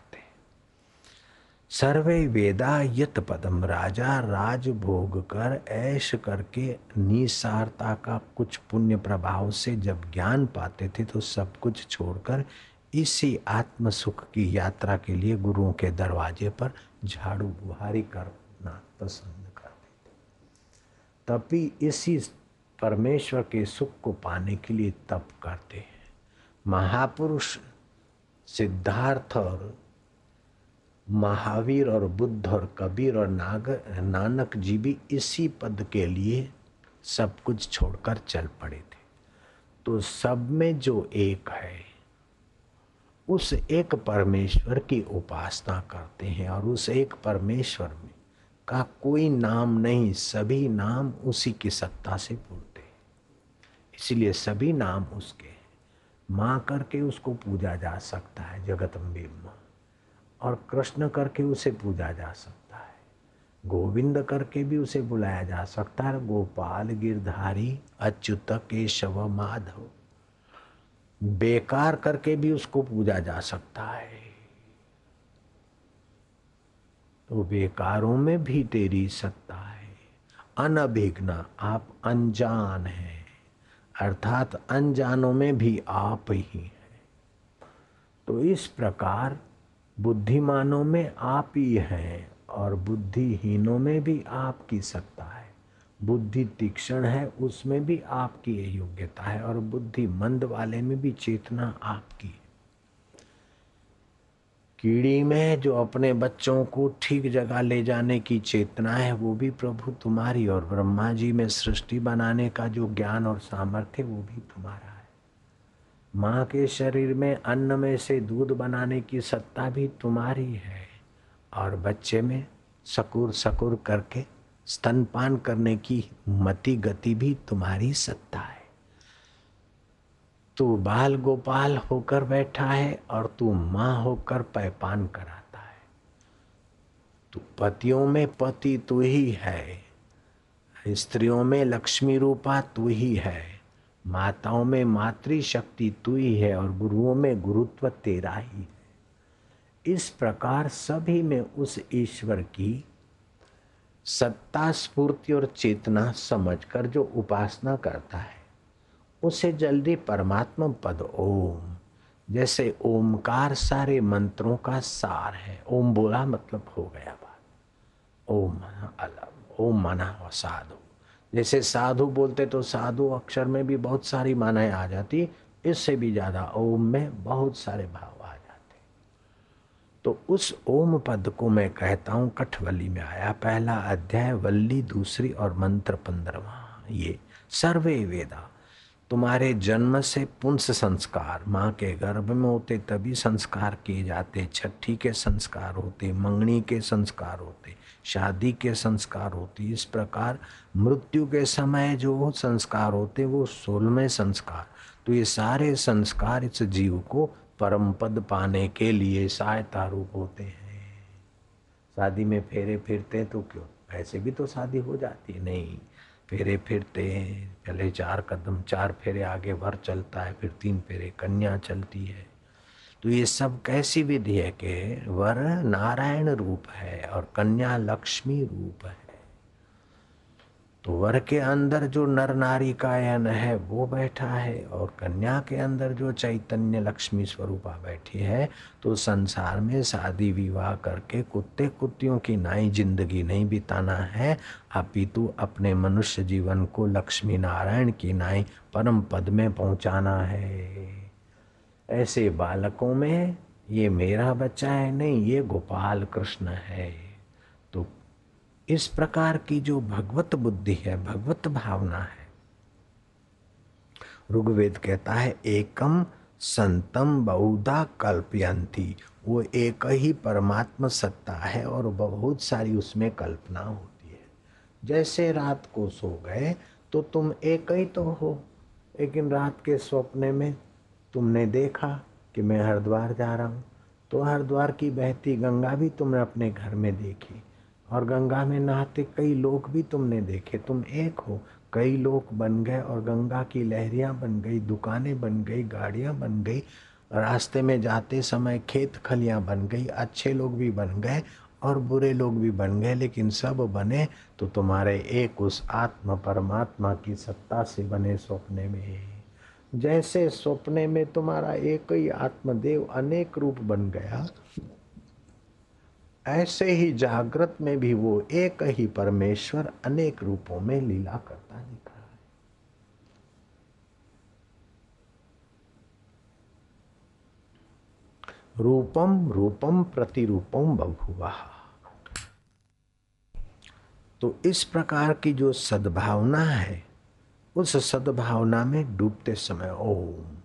A: सर्वे वेदा यत पदम राजा राज भोग कर ऐश करके निसारता का कुछ पुण्य प्रभाव से जब ज्ञान पाते थे तो सब कुछ छोड़कर इसी आत्म सुख की यात्रा के लिए गुरुओं के दरवाजे पर झाड़ू बुहारी करना पसंद करते थे। तभी इसी परमेश्वर के सुख को पाने के लिए तप करते हैं। महापुरुष सिद्धार्थ और महावीर और बुद्ध और कबीर और नाग, नानक जी भी इसी पद के लिए सब कुछ छोड़कर चल पड़े थे। तो सब में जो एक है, उस एक परमेश्वर की उपासना करते हैं और उस एक परमेश्वर में का कोई नाम नहीं, सभी नाम उसी की सत्ता से पूरते इसलिए सभी नाम उसके माँ करके उसको पूजा जा सकता है, जगत जगतम्बी माँ और कृष्ण करके उसे पूजा जा सकता है। गोविंद करके भी उसे बुलाया जा सकता है। गोपाल, गिरधारी, अच्युत, केशव, माधव, बेकार करके भी उसको पूजा जा सकता है। तो बेकारों में भी तेरी सत्ता है। अनभिघ्न आप अनजान हैं। अर्थात अनजानों में भी आप ही हैं। तो इस प्रकार बुद्धिमानों में आप ही हैं और बुद्धिहीनों में भी आपकी सत्ता है। बुद्धि तीक्ष्ण है, उसमें भी आपकी योग्यता है और बुद्धि मंद वाले में भी चेतना आपकी है। कीड़ी में जो अपने बच्चों को ठीक जगह ले जाने की चेतना है, वो भी प्रभु तुम्हारी और ब्रह्मा जी में सृष्टि बनाने का जो ज्ञान और सामर्थ्य वो भी तुम्हारा माँ के शरीर में अन्न में से दूध बनाने की सत्ता भी तुम्हारी है। और बच्चे में सकुर सकुर करके स्तनपान करने की मति गति भी तुम्हारी सत्ता है। तू बाल गोपाल होकर बैठा है और तू माँ होकर पैपान कराता है। तू पतियों में पति तू ही है। स्त्रियों में लक्ष्मी रूपा तू ही है। माताओं में मातृ शक्ति तू ही है और गुरुओं में गुरुत्व तेरा ही। है इस प्रकार सभी में उस ईश्वर की सत्ता स्फूर्ति और चेतना समझकर जो उपासना करता है, उसे जल्दी परमात्मा पद ओम, जैसे ओमकार सारे मंत्रों का सार है। ओम बोला मतलब हो गया बात। ओम अलम, ओम मना व साधु जैसे साधु बोलते तो साधु अक्षर में भी बहुत सारी मानाएँ आ जाती, इससे भी ज़्यादा ओम में बहुत सारे भाव आ जाते। तो उस ओम पद को मैं कहता हूँ कठवली में आया पहला अध्याय, वल्ली दूसरी और मंत्र पंद्रवा। ये सर्वे वेदा, तुम्हारे जन्म से पुंस संस्कार, माँ के गर्भ में होते तभी संस्कार किए जाते, छठी के संस्कार होते, मंगनी के संस्कार होते शादी के संस्कार होते इस प्रकार मृत्यु के समय जो संस्कार होते वो सोलहवें संस्कार। तो ये सारे संस्कार इस जीव को परम पद पाने के लिए सहायता रूप होते हैं। शादी में फेरे फिरते तो क्यों? ऐसे भी तो शादी हो जाती है। नहीं, फेरे फिरते हैं, पहले चार कदम, चार फेरे आगे, वर चलता है, फिर तीन फेरे, कन्या चलती है। तो ये सब कैसी विधि है कि वर नारायण रूप है और कन्या लक्ष्मी रूप है। तो वर के अंदर जो नर नारी कायन है, वो बैठा है और कन्या के अंदर जो चैतन्य लक्ष्मी स्वरूपा बैठी है तो संसार में शादी विवाह करके कुत्ते कुत्तियों की नाई ज़िंदगी नहीं बिताना है। अपितु अपने मनुष्य जीवन को लक्ष्मी नारायण की नाई परम पद में पहुंचाना है। ऐसे बालकों में ये मेरा बच्चा है, नहीं, ये गोपाल कृष्ण है। तो इस प्रकार की जो भगवत बुद्धि है, भगवत भावना है, ऋग्वेद कहता है एकम संतम बहुधा कल्पयंती वो एक ही परमात्मा सत्ता है और बहुत सारी उसमें कल्पना होती है। जैसे रात को सो गए तो तुम एक ही तो हो, लेकिन रात के सपने में तुमने देखा कि मैं हरिद्वार जा रहा हूँ। तो हरिद्वार की बहती गंगा भी तुमने अपने घर में देखी और गंगा में नहाते कई लोग भी तुमने देखे। तुम एक हो, कई लोग बन गए और गंगा की लहरियाँ बन गई, दुकानें बन गई, गाड़ियाँ बन गई, रास्ते में जाते समय खेत खलियाँ बन गई, अच्छे लोग भी बन गए और बुरे लोग भी बन गए, लेकिन सब बने तो तुम्हारे एक उस आत्म परमात्मा की सत्ता से बने सपने में। जैसे सपने में तुम्हारा एक ही आत्मदेव अनेक रूप बन गया, ऐसे ही जागृत में भी वो एक ही परमेश्वर अनेक रूपों में लीला करता दिख रहा है। रूपम रूपम प्रतिरूपम बभुआ तो इस प्रकार की जो सद्भावना है उस सद्भावना में डूबते समय ओम।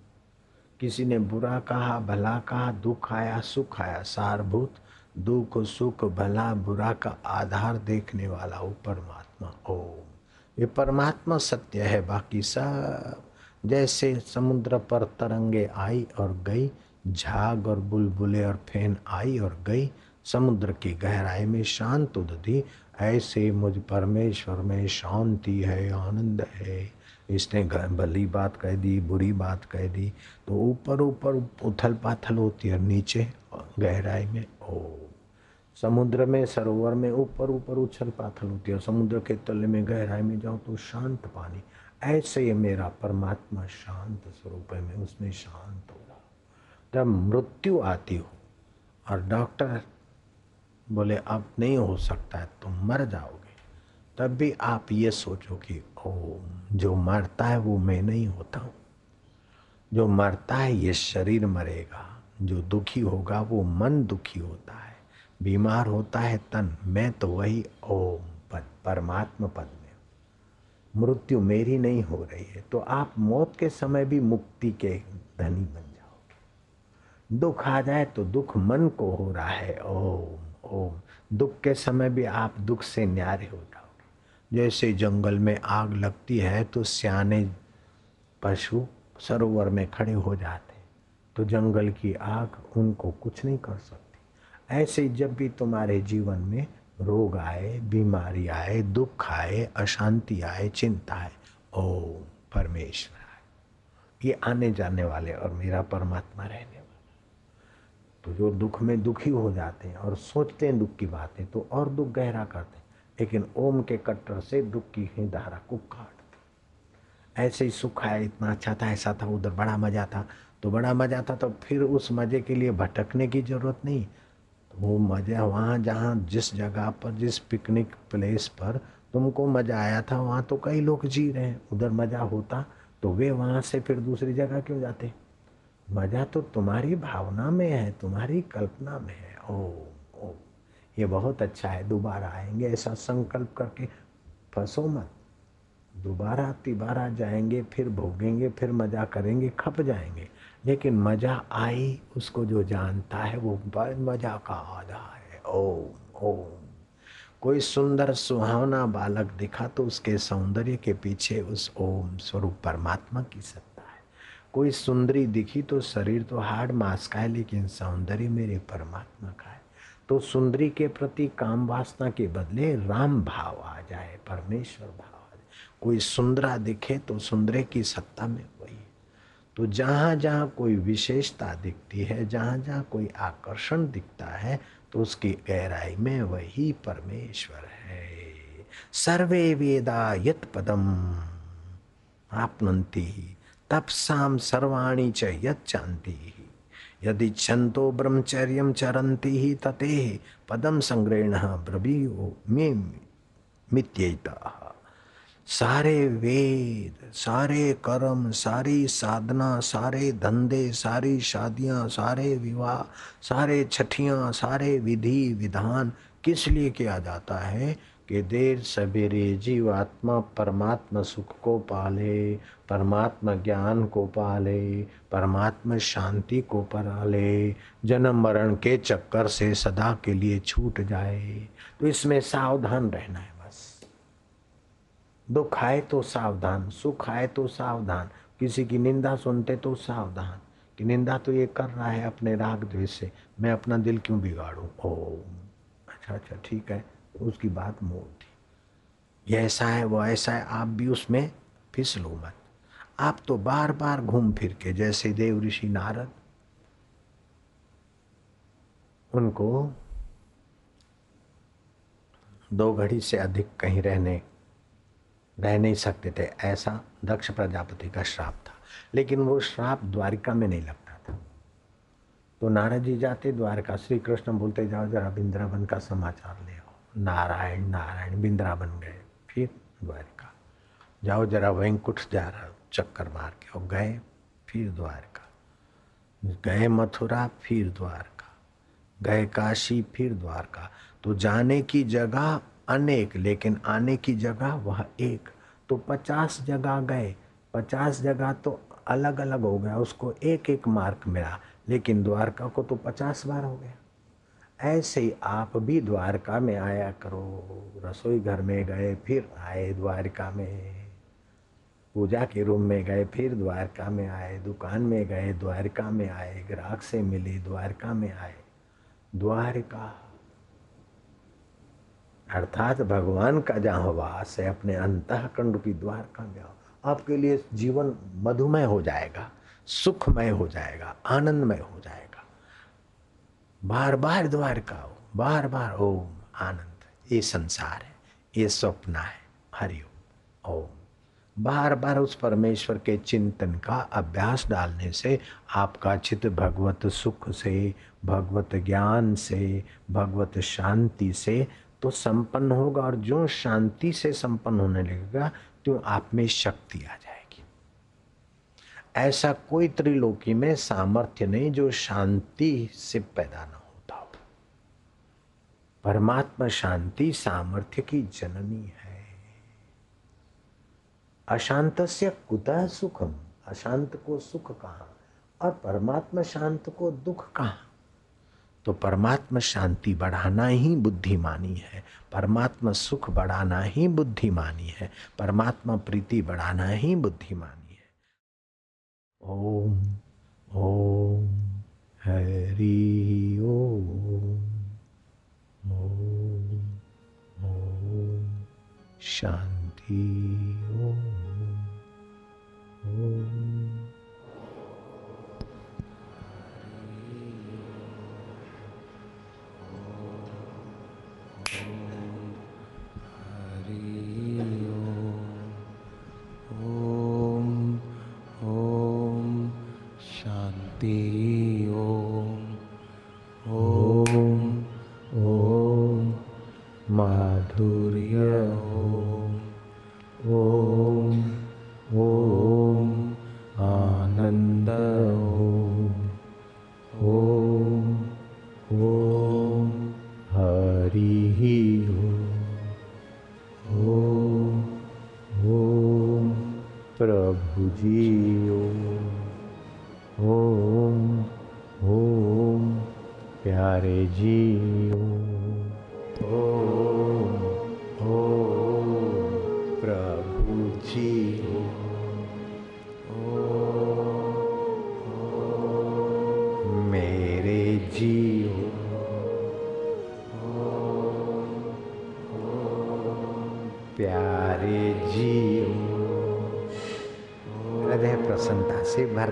A: किसी ने बुरा कहा, भला कहा, दुख आया, सुख आया, सारभूत दुख, सुख, भला, बुरा का आधार देखने वाला वो परमात्मा, ओम। ये परमात्मा सत्य है, बाकी सब जैसे समुद्र पर तरंगे आई और गई, झाग और बुलबुले और फ़ैन आई और गई, समुद्र की गहराई में शांत उदी ऐसे मुझ परमेश्वर में शांति है, आनंद है। इसने भली बात कह दी, बुरी बात कह दी तो ऊपर ऊपर उथल पाथल होती है, नीचे गहराई में, ओ। समुद्र में, सरोवर में ऊपर ऊपर उछल पाथल होती है समुद्र के तले में, गहराई में जाओ तो शांत पानी। ऐसे ही मेरा परमात्मा शांत स्वरूप है, मैं उसमें शांत हो रहा जब मृत्यु आती हो, और डॉक्टर बोले, अब नहीं हो सकता है, तुम मर जाओगे। तब भी आप ये सोचो कि ओ जो मरता है वो मैं नहीं होता हूँ। जो मरता है ये शरीर मरेगा, जो दुखी होगा वो मन दुखी होता है। बीमार होता है तन, मैं तो वही ओम पद, परमात्मा पद में मृत्यु मेरी नहीं हो रही है तो आप मौत के समय भी मुक्ति के धनी बन जाओगे। दुख आ जाए तो दुख मन को हो रहा है, ओम ओम। दुख के समय भी आप दुख से न्यारे हो जाओगे। जैसे जंगल में आग लगती है तो सियाने पशु सरोवर में खड़े हो जाते तो जंगल की आग उनको कुछ नहीं कर सकती। ऐसे जब भी तुम्हारे जीवन में रोग आए, बीमारी आए, दुख आए, अशांति आए, चिंता आए ओ परमेश्वर आए। ये आने जाने वाले और मेरा परमात्मा रहने वाला। तो जो दुख में दुखी हो जाते हैं और सोचते हैं दुख की बातें तो और दुख गहरा करते हैं। लेकिन ओम के कट्टर से दुख की ही धारा को काट ऐसे ही सुख आया, इतना अच्छा था, ऐसा था, उधर बड़ा मज़ा था। तो बड़ा मज़ा था तो फिर उस मज़े के लिए भटकने की ज़रूरत नहीं। तो वो मज़ा वहाँ, जहाँ, जिस जगह पर, जिस पिकनिक प्लेस पर तुमको मज़ा आया था, वहाँ तो कई लोग जी रहे हैं। उधर मज़ा होता तो वे वहाँ से फिर दूसरी जगह क्यों जाते? मज़ा तो तुम्हारी भावना में है, तुम्हारी कल्पना में है। ओ ये बहुत अच्छा है, दोबारा आएँगे, ऐसा संकल्प करके फंसो मत। दोबारा, तिबारा जाएँगे, फिर भोगेंगे, फिर मज़ा करेंगे, खप जाएँगे। लेकिन मज़ा आई, उसको जो जानता है, वो मज़ा का आधा है। ओम ओम। कोई सुंदर, सुहावना बालक दिखा तो उसके सौंदर्य के पीछे उस ओम स्वरूप परमात्मा की सत्ता है। कोई सुंदरी दिखी तो शरीर तो हार्ड मास का है, लेकिन सौंदर्य मेरे परमात्मा का है तो सुंदरी के प्रति काम वासना के बदले राम भाव आ जाए, परमेश्वर भाव आ जाए। कोई सुंदरा दिखे तो सुंदरे की सत्ता में वही। तो जहाँ जहाँ कोई विशेषता दिखती है, जहाँ जहाँ कोई आकर्षण दिखता है तो उसकी गहराई में वही परमेश्वर है। सर्वे वेदा यत पदम। आपनंती तपसाम सर्वाणी च यंती यदि छंतो ब्रह्मचर्य चरंती ही तते पदम संग्रहण ब्रवीयो में मित्यता। सारे वेद, सारे कर्म, सारी साधना, सारे धंधे, सारी शादियाँ, सारे विवाह, सारे छठियाँ, सारे विधि, विधान किस लिए किया जाता है? कि देर सवेरे जीव आत्मा परमात्मा सुख को पाले, परमात्मा ज्ञान को पाले, परमात्मा शांति को पाले जन्म मरण के चक्कर से सदा के लिए छूट जाए। तो इसमें सावधान रहना है बस। दुख आए तो सावधान, सुख आए तो सावधान, किसी की निंदा सुनते तो सावधान, कि निंदा तो ये कर रहा है अपने राग द्वेष से, मैं अपना दिल क्यों बिगाड़ू? ओ अच्छा अच्छा ठीक है। उसकी बात मोड़ थी। ये ऐसा है, वो ऐसा है, आप भी उसमें फिसलो मत। आप तो बार बार घूम फिर के, जैसे देव ऋषि नारद, उनको दो घड़ी से अधिक कहीं रहने रह नहीं सकते थे। ऐसा दक्ष प्रजापति का श्राप था। लेकिन वो श्राप द्वारिका में नहीं लगता था। तो नारद जी जाते, द्वारका श्री कृष्ण बोलते, जाओ जरा बिंद्रावन का समाचार ले। नारायण नारायण बिंद्रावन गए। फिर द्वारिका। जाओ जरा वैंकुट जा रहा, चक्कर मार के, और गए, फिर द्वारका। गए मथुरा, फिर द्वारका। गए काशी, फिर द्वारका। तो जाने की जगह अनेक, लेकिन आने की जगह वह एक। तो पचास जगह गए। पचास जगह तो अलग अलग हो गया, उसको एक एक मार्क मिला। लेकिन द्वारका को तो पचास बार हो गया। ऐसे ही आप भी द्वारका में आया करो। रसोई घर में गए, फिर आए द्वारका में। पूजा के रूम में गए, फिर द्वारका में आए। दुकान में गए, द्वारका में आए। ग्राहक से मिले, द्वारका में आए। द्वारका। अर्थात भगवान का जहाँ वास है, अपने अंतःकंड की द्वारका में आओ। आपके लिए जीवन मधुमय हो जाएगा, सुखमय हो जाएगा, आनंदमय हो जाएगा। बार बार द्वारका हो बार बार ओम, आनंद। ये संसार है, ये स्वप्न है हरिओम ओम बार बार उस परमेश्वर के चिंतन का अभ्यास डालने से आपका चित्त भगवत सुख से, भगवत ज्ञान से, भगवत शांति से तो संपन्न होगा और जो शांति से संपन्न होने लगेगा तो आप में शक्ति आ जाएगी। ऐसा कोई त्रिलोकी में सामर्थ्य नहीं जो शांति से पैदा न होता हो परमात्मा शांति सामर्थ्य की जननी है। अशांत से कुतः सुखम? अशांत को सुख कहा? और परमात्मा शांत को दुख कहा? तो परमात्मा शांति बढ़ाना ही बुद्धिमानी है। परमात्मा सुख बढ़ाना ही बुद्धिमानी है। परमात्मा प्रीति बढ़ाना ही बुद्धिमानी है ओम ओम हरि ओम ओम ओम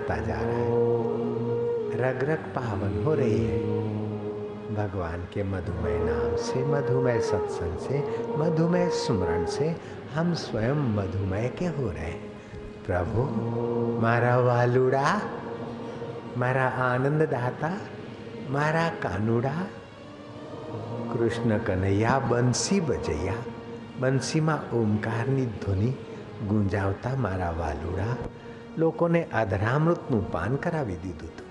A: प्रसन्नता से भरता जा रहा है रग रग पावन हो रही है भगवान के मधुमय नाम से मधुमय सत्संग से मधुमय स्मरण से हम स्वयं मधुमय के हो रहे हैं प्रभु मारा वालुड़ा મારા આનંદદાતા મારા કાનુડા કૃષ્ણ કનૈયા બંસી બજૈયા બંસીમાં ઓમકારની ધ્વનિ ગુંજાવતા મારા વાલુડા લોકોને આધરામૃતનું પાન કરાવી દીધું હતું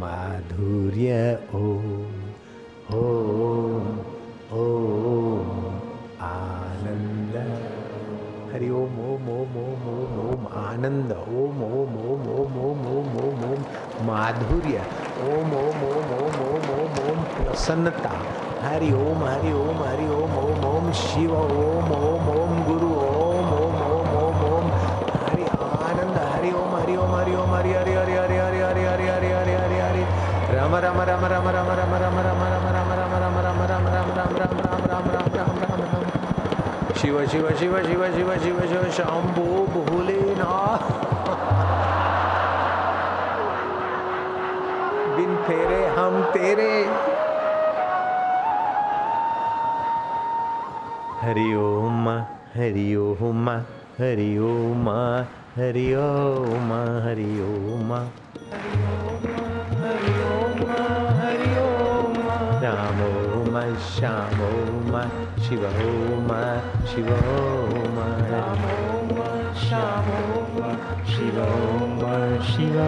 A: માધુર્ય ઓમ ઓમ ઓમ આનંદ હરિ ઓમ ઓમ ઓમ ઓમ ઓમ ઓમ આનંદ ઓમ ઓમ ઓમ ઓમ ઓમ ઓમ ઓમ ઓમ માધુર્ય ઓમ ઓમ ઓમ ઓમ ઓમ ઓમ ઓમ પ્રસન્નતા હરિ ઓમ હરિ ઓમ હરિ ઓમ ઓમ ઓમ શિવ ઓમ ઓમ ઓમ ગુરુ शिव शिव शिव शिव शिव शिव शिव, शंभो भोलेना बिन फेरे हम तेरे। हरि ओम हरि ओम हरि ओम हरि ओम हरि ओम। राम ओम श्याम शिव ओम शिव ओम श्याम ओम शिव ओम शिव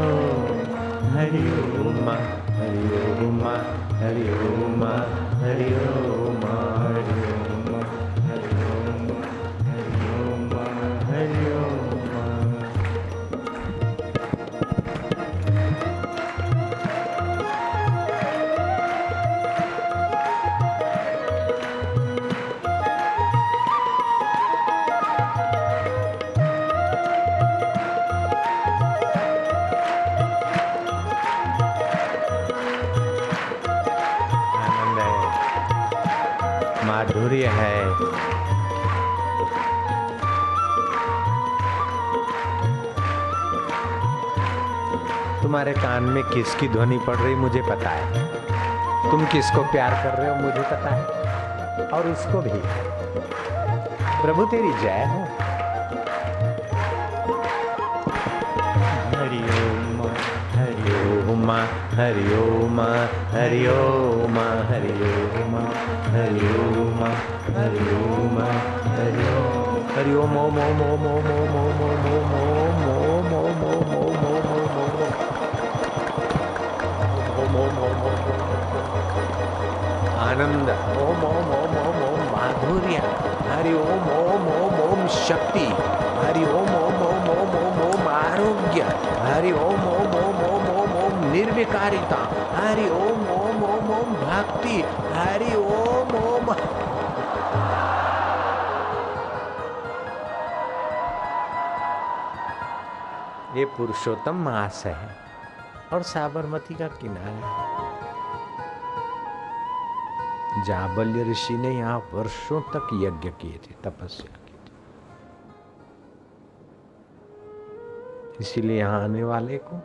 A: हरि ओम हरि ओम हरि ओम हरि ओम तुम्हारे कान में किसकी ध्वनि पड़ रही मुझे पता है तुम किसको प्यार कर रहे हो मुझे पता है और उसको भी प्रभु तेरी जय हो हरि ओम हरि ओम हरि ओम हरि ओम हरि ओम हरि ओम हरि ओम हरि ओम हरि ओम ओम ओम ओम ओम ओम ओम ओम आनंद ओम ओम ओम ओम ओम माधुर्य हरि ओम ओम ओम ओम शक्ति हरि ओम ओम ओम ओम ओम ओम आरोग्य हरि ओम ओम ओम ओम ओम ओम निर्विकारिता हरि ओम ओम ओम ओम भक्ति हरि ओम ओम ये पुरुषोत्तम मास है और साबरमती का किनारा है जाबल्य ऋषि ने यहाँ वर्षों तक यज्ञ किए थे, तपस्या की थी। इसीलिए यहाँ आने वाले को,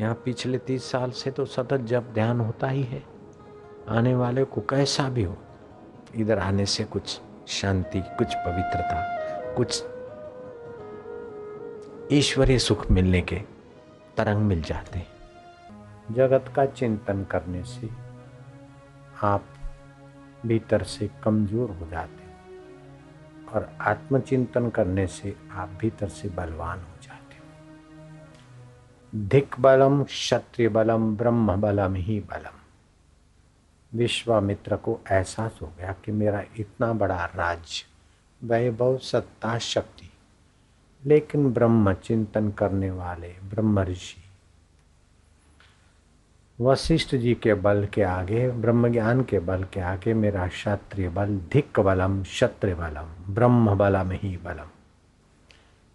A: यहाँ पिछले तीस साल से तो सतत जब ध्यान होता ही है। आने वाले को कैसा भी हो, इधर आने से कुछ शांति, कुछ पवित्रता, कुछ ईश्वरीय सुख मिलने के तरंग मिल जाते हैं। जगत का चिंतन करने से आप भीतर से कमज़ोर हो जाते हो और आत्मचिंतन करने से आप भीतर से बलवान हो जाते हो। धिक बलम क्षत्रिय बलम ब्रह्म बलम ही बलम। विश्वामित्र को एहसास हो गया कि मेरा इतना बड़ा राज्य, वैभव, सत्ता, शक्ति, लेकिन ब्रह्म चिंतन करने वाले ब्रह्म ऋषि वशिष्ठ जी के बल के आगे ब्रह्म ज्ञान के बल के आगे मेरा क्षत्रिय बल धिक बलम, क्षत्रिय बलम, ब्रह्म बलम ही बलम।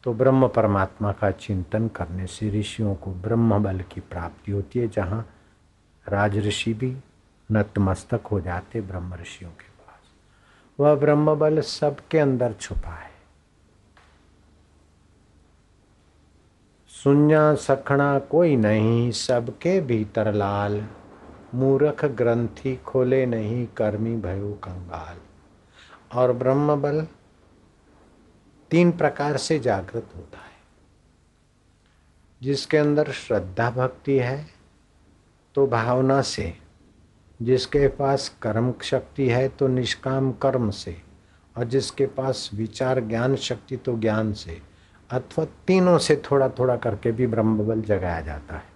A: तो ब्रह्म परमात्मा का चिंतन करने से ऋषियों को ब्रह्म बल की प्राप्ति होती है, जहाँ राज ऋषि भी नतमस्तक हो जाते ब्रह्म ऋषियों के पास। वह ब्रह्म बल सबके अंदर छुपा है। सुन्या सखना कोई नहीं, सबके भीतर लाल। मूरख ग्रंथि खोले नहीं, कर्मी भयो कंगाल। और ब्रह्म बल तीन प्रकार से जागृत होता है। जिसके अंदर श्रद्धा भक्ति है तो भावना से। जिसके पास कर्म शक्ति है तो निष्काम कर्म से। और जिसके पास विचार ज्ञान शक्ति तो ज्ञान से। अथवा तीनों से थोड़ा थोड़ा करके भी ब्रह्म बल जगाया जाता है।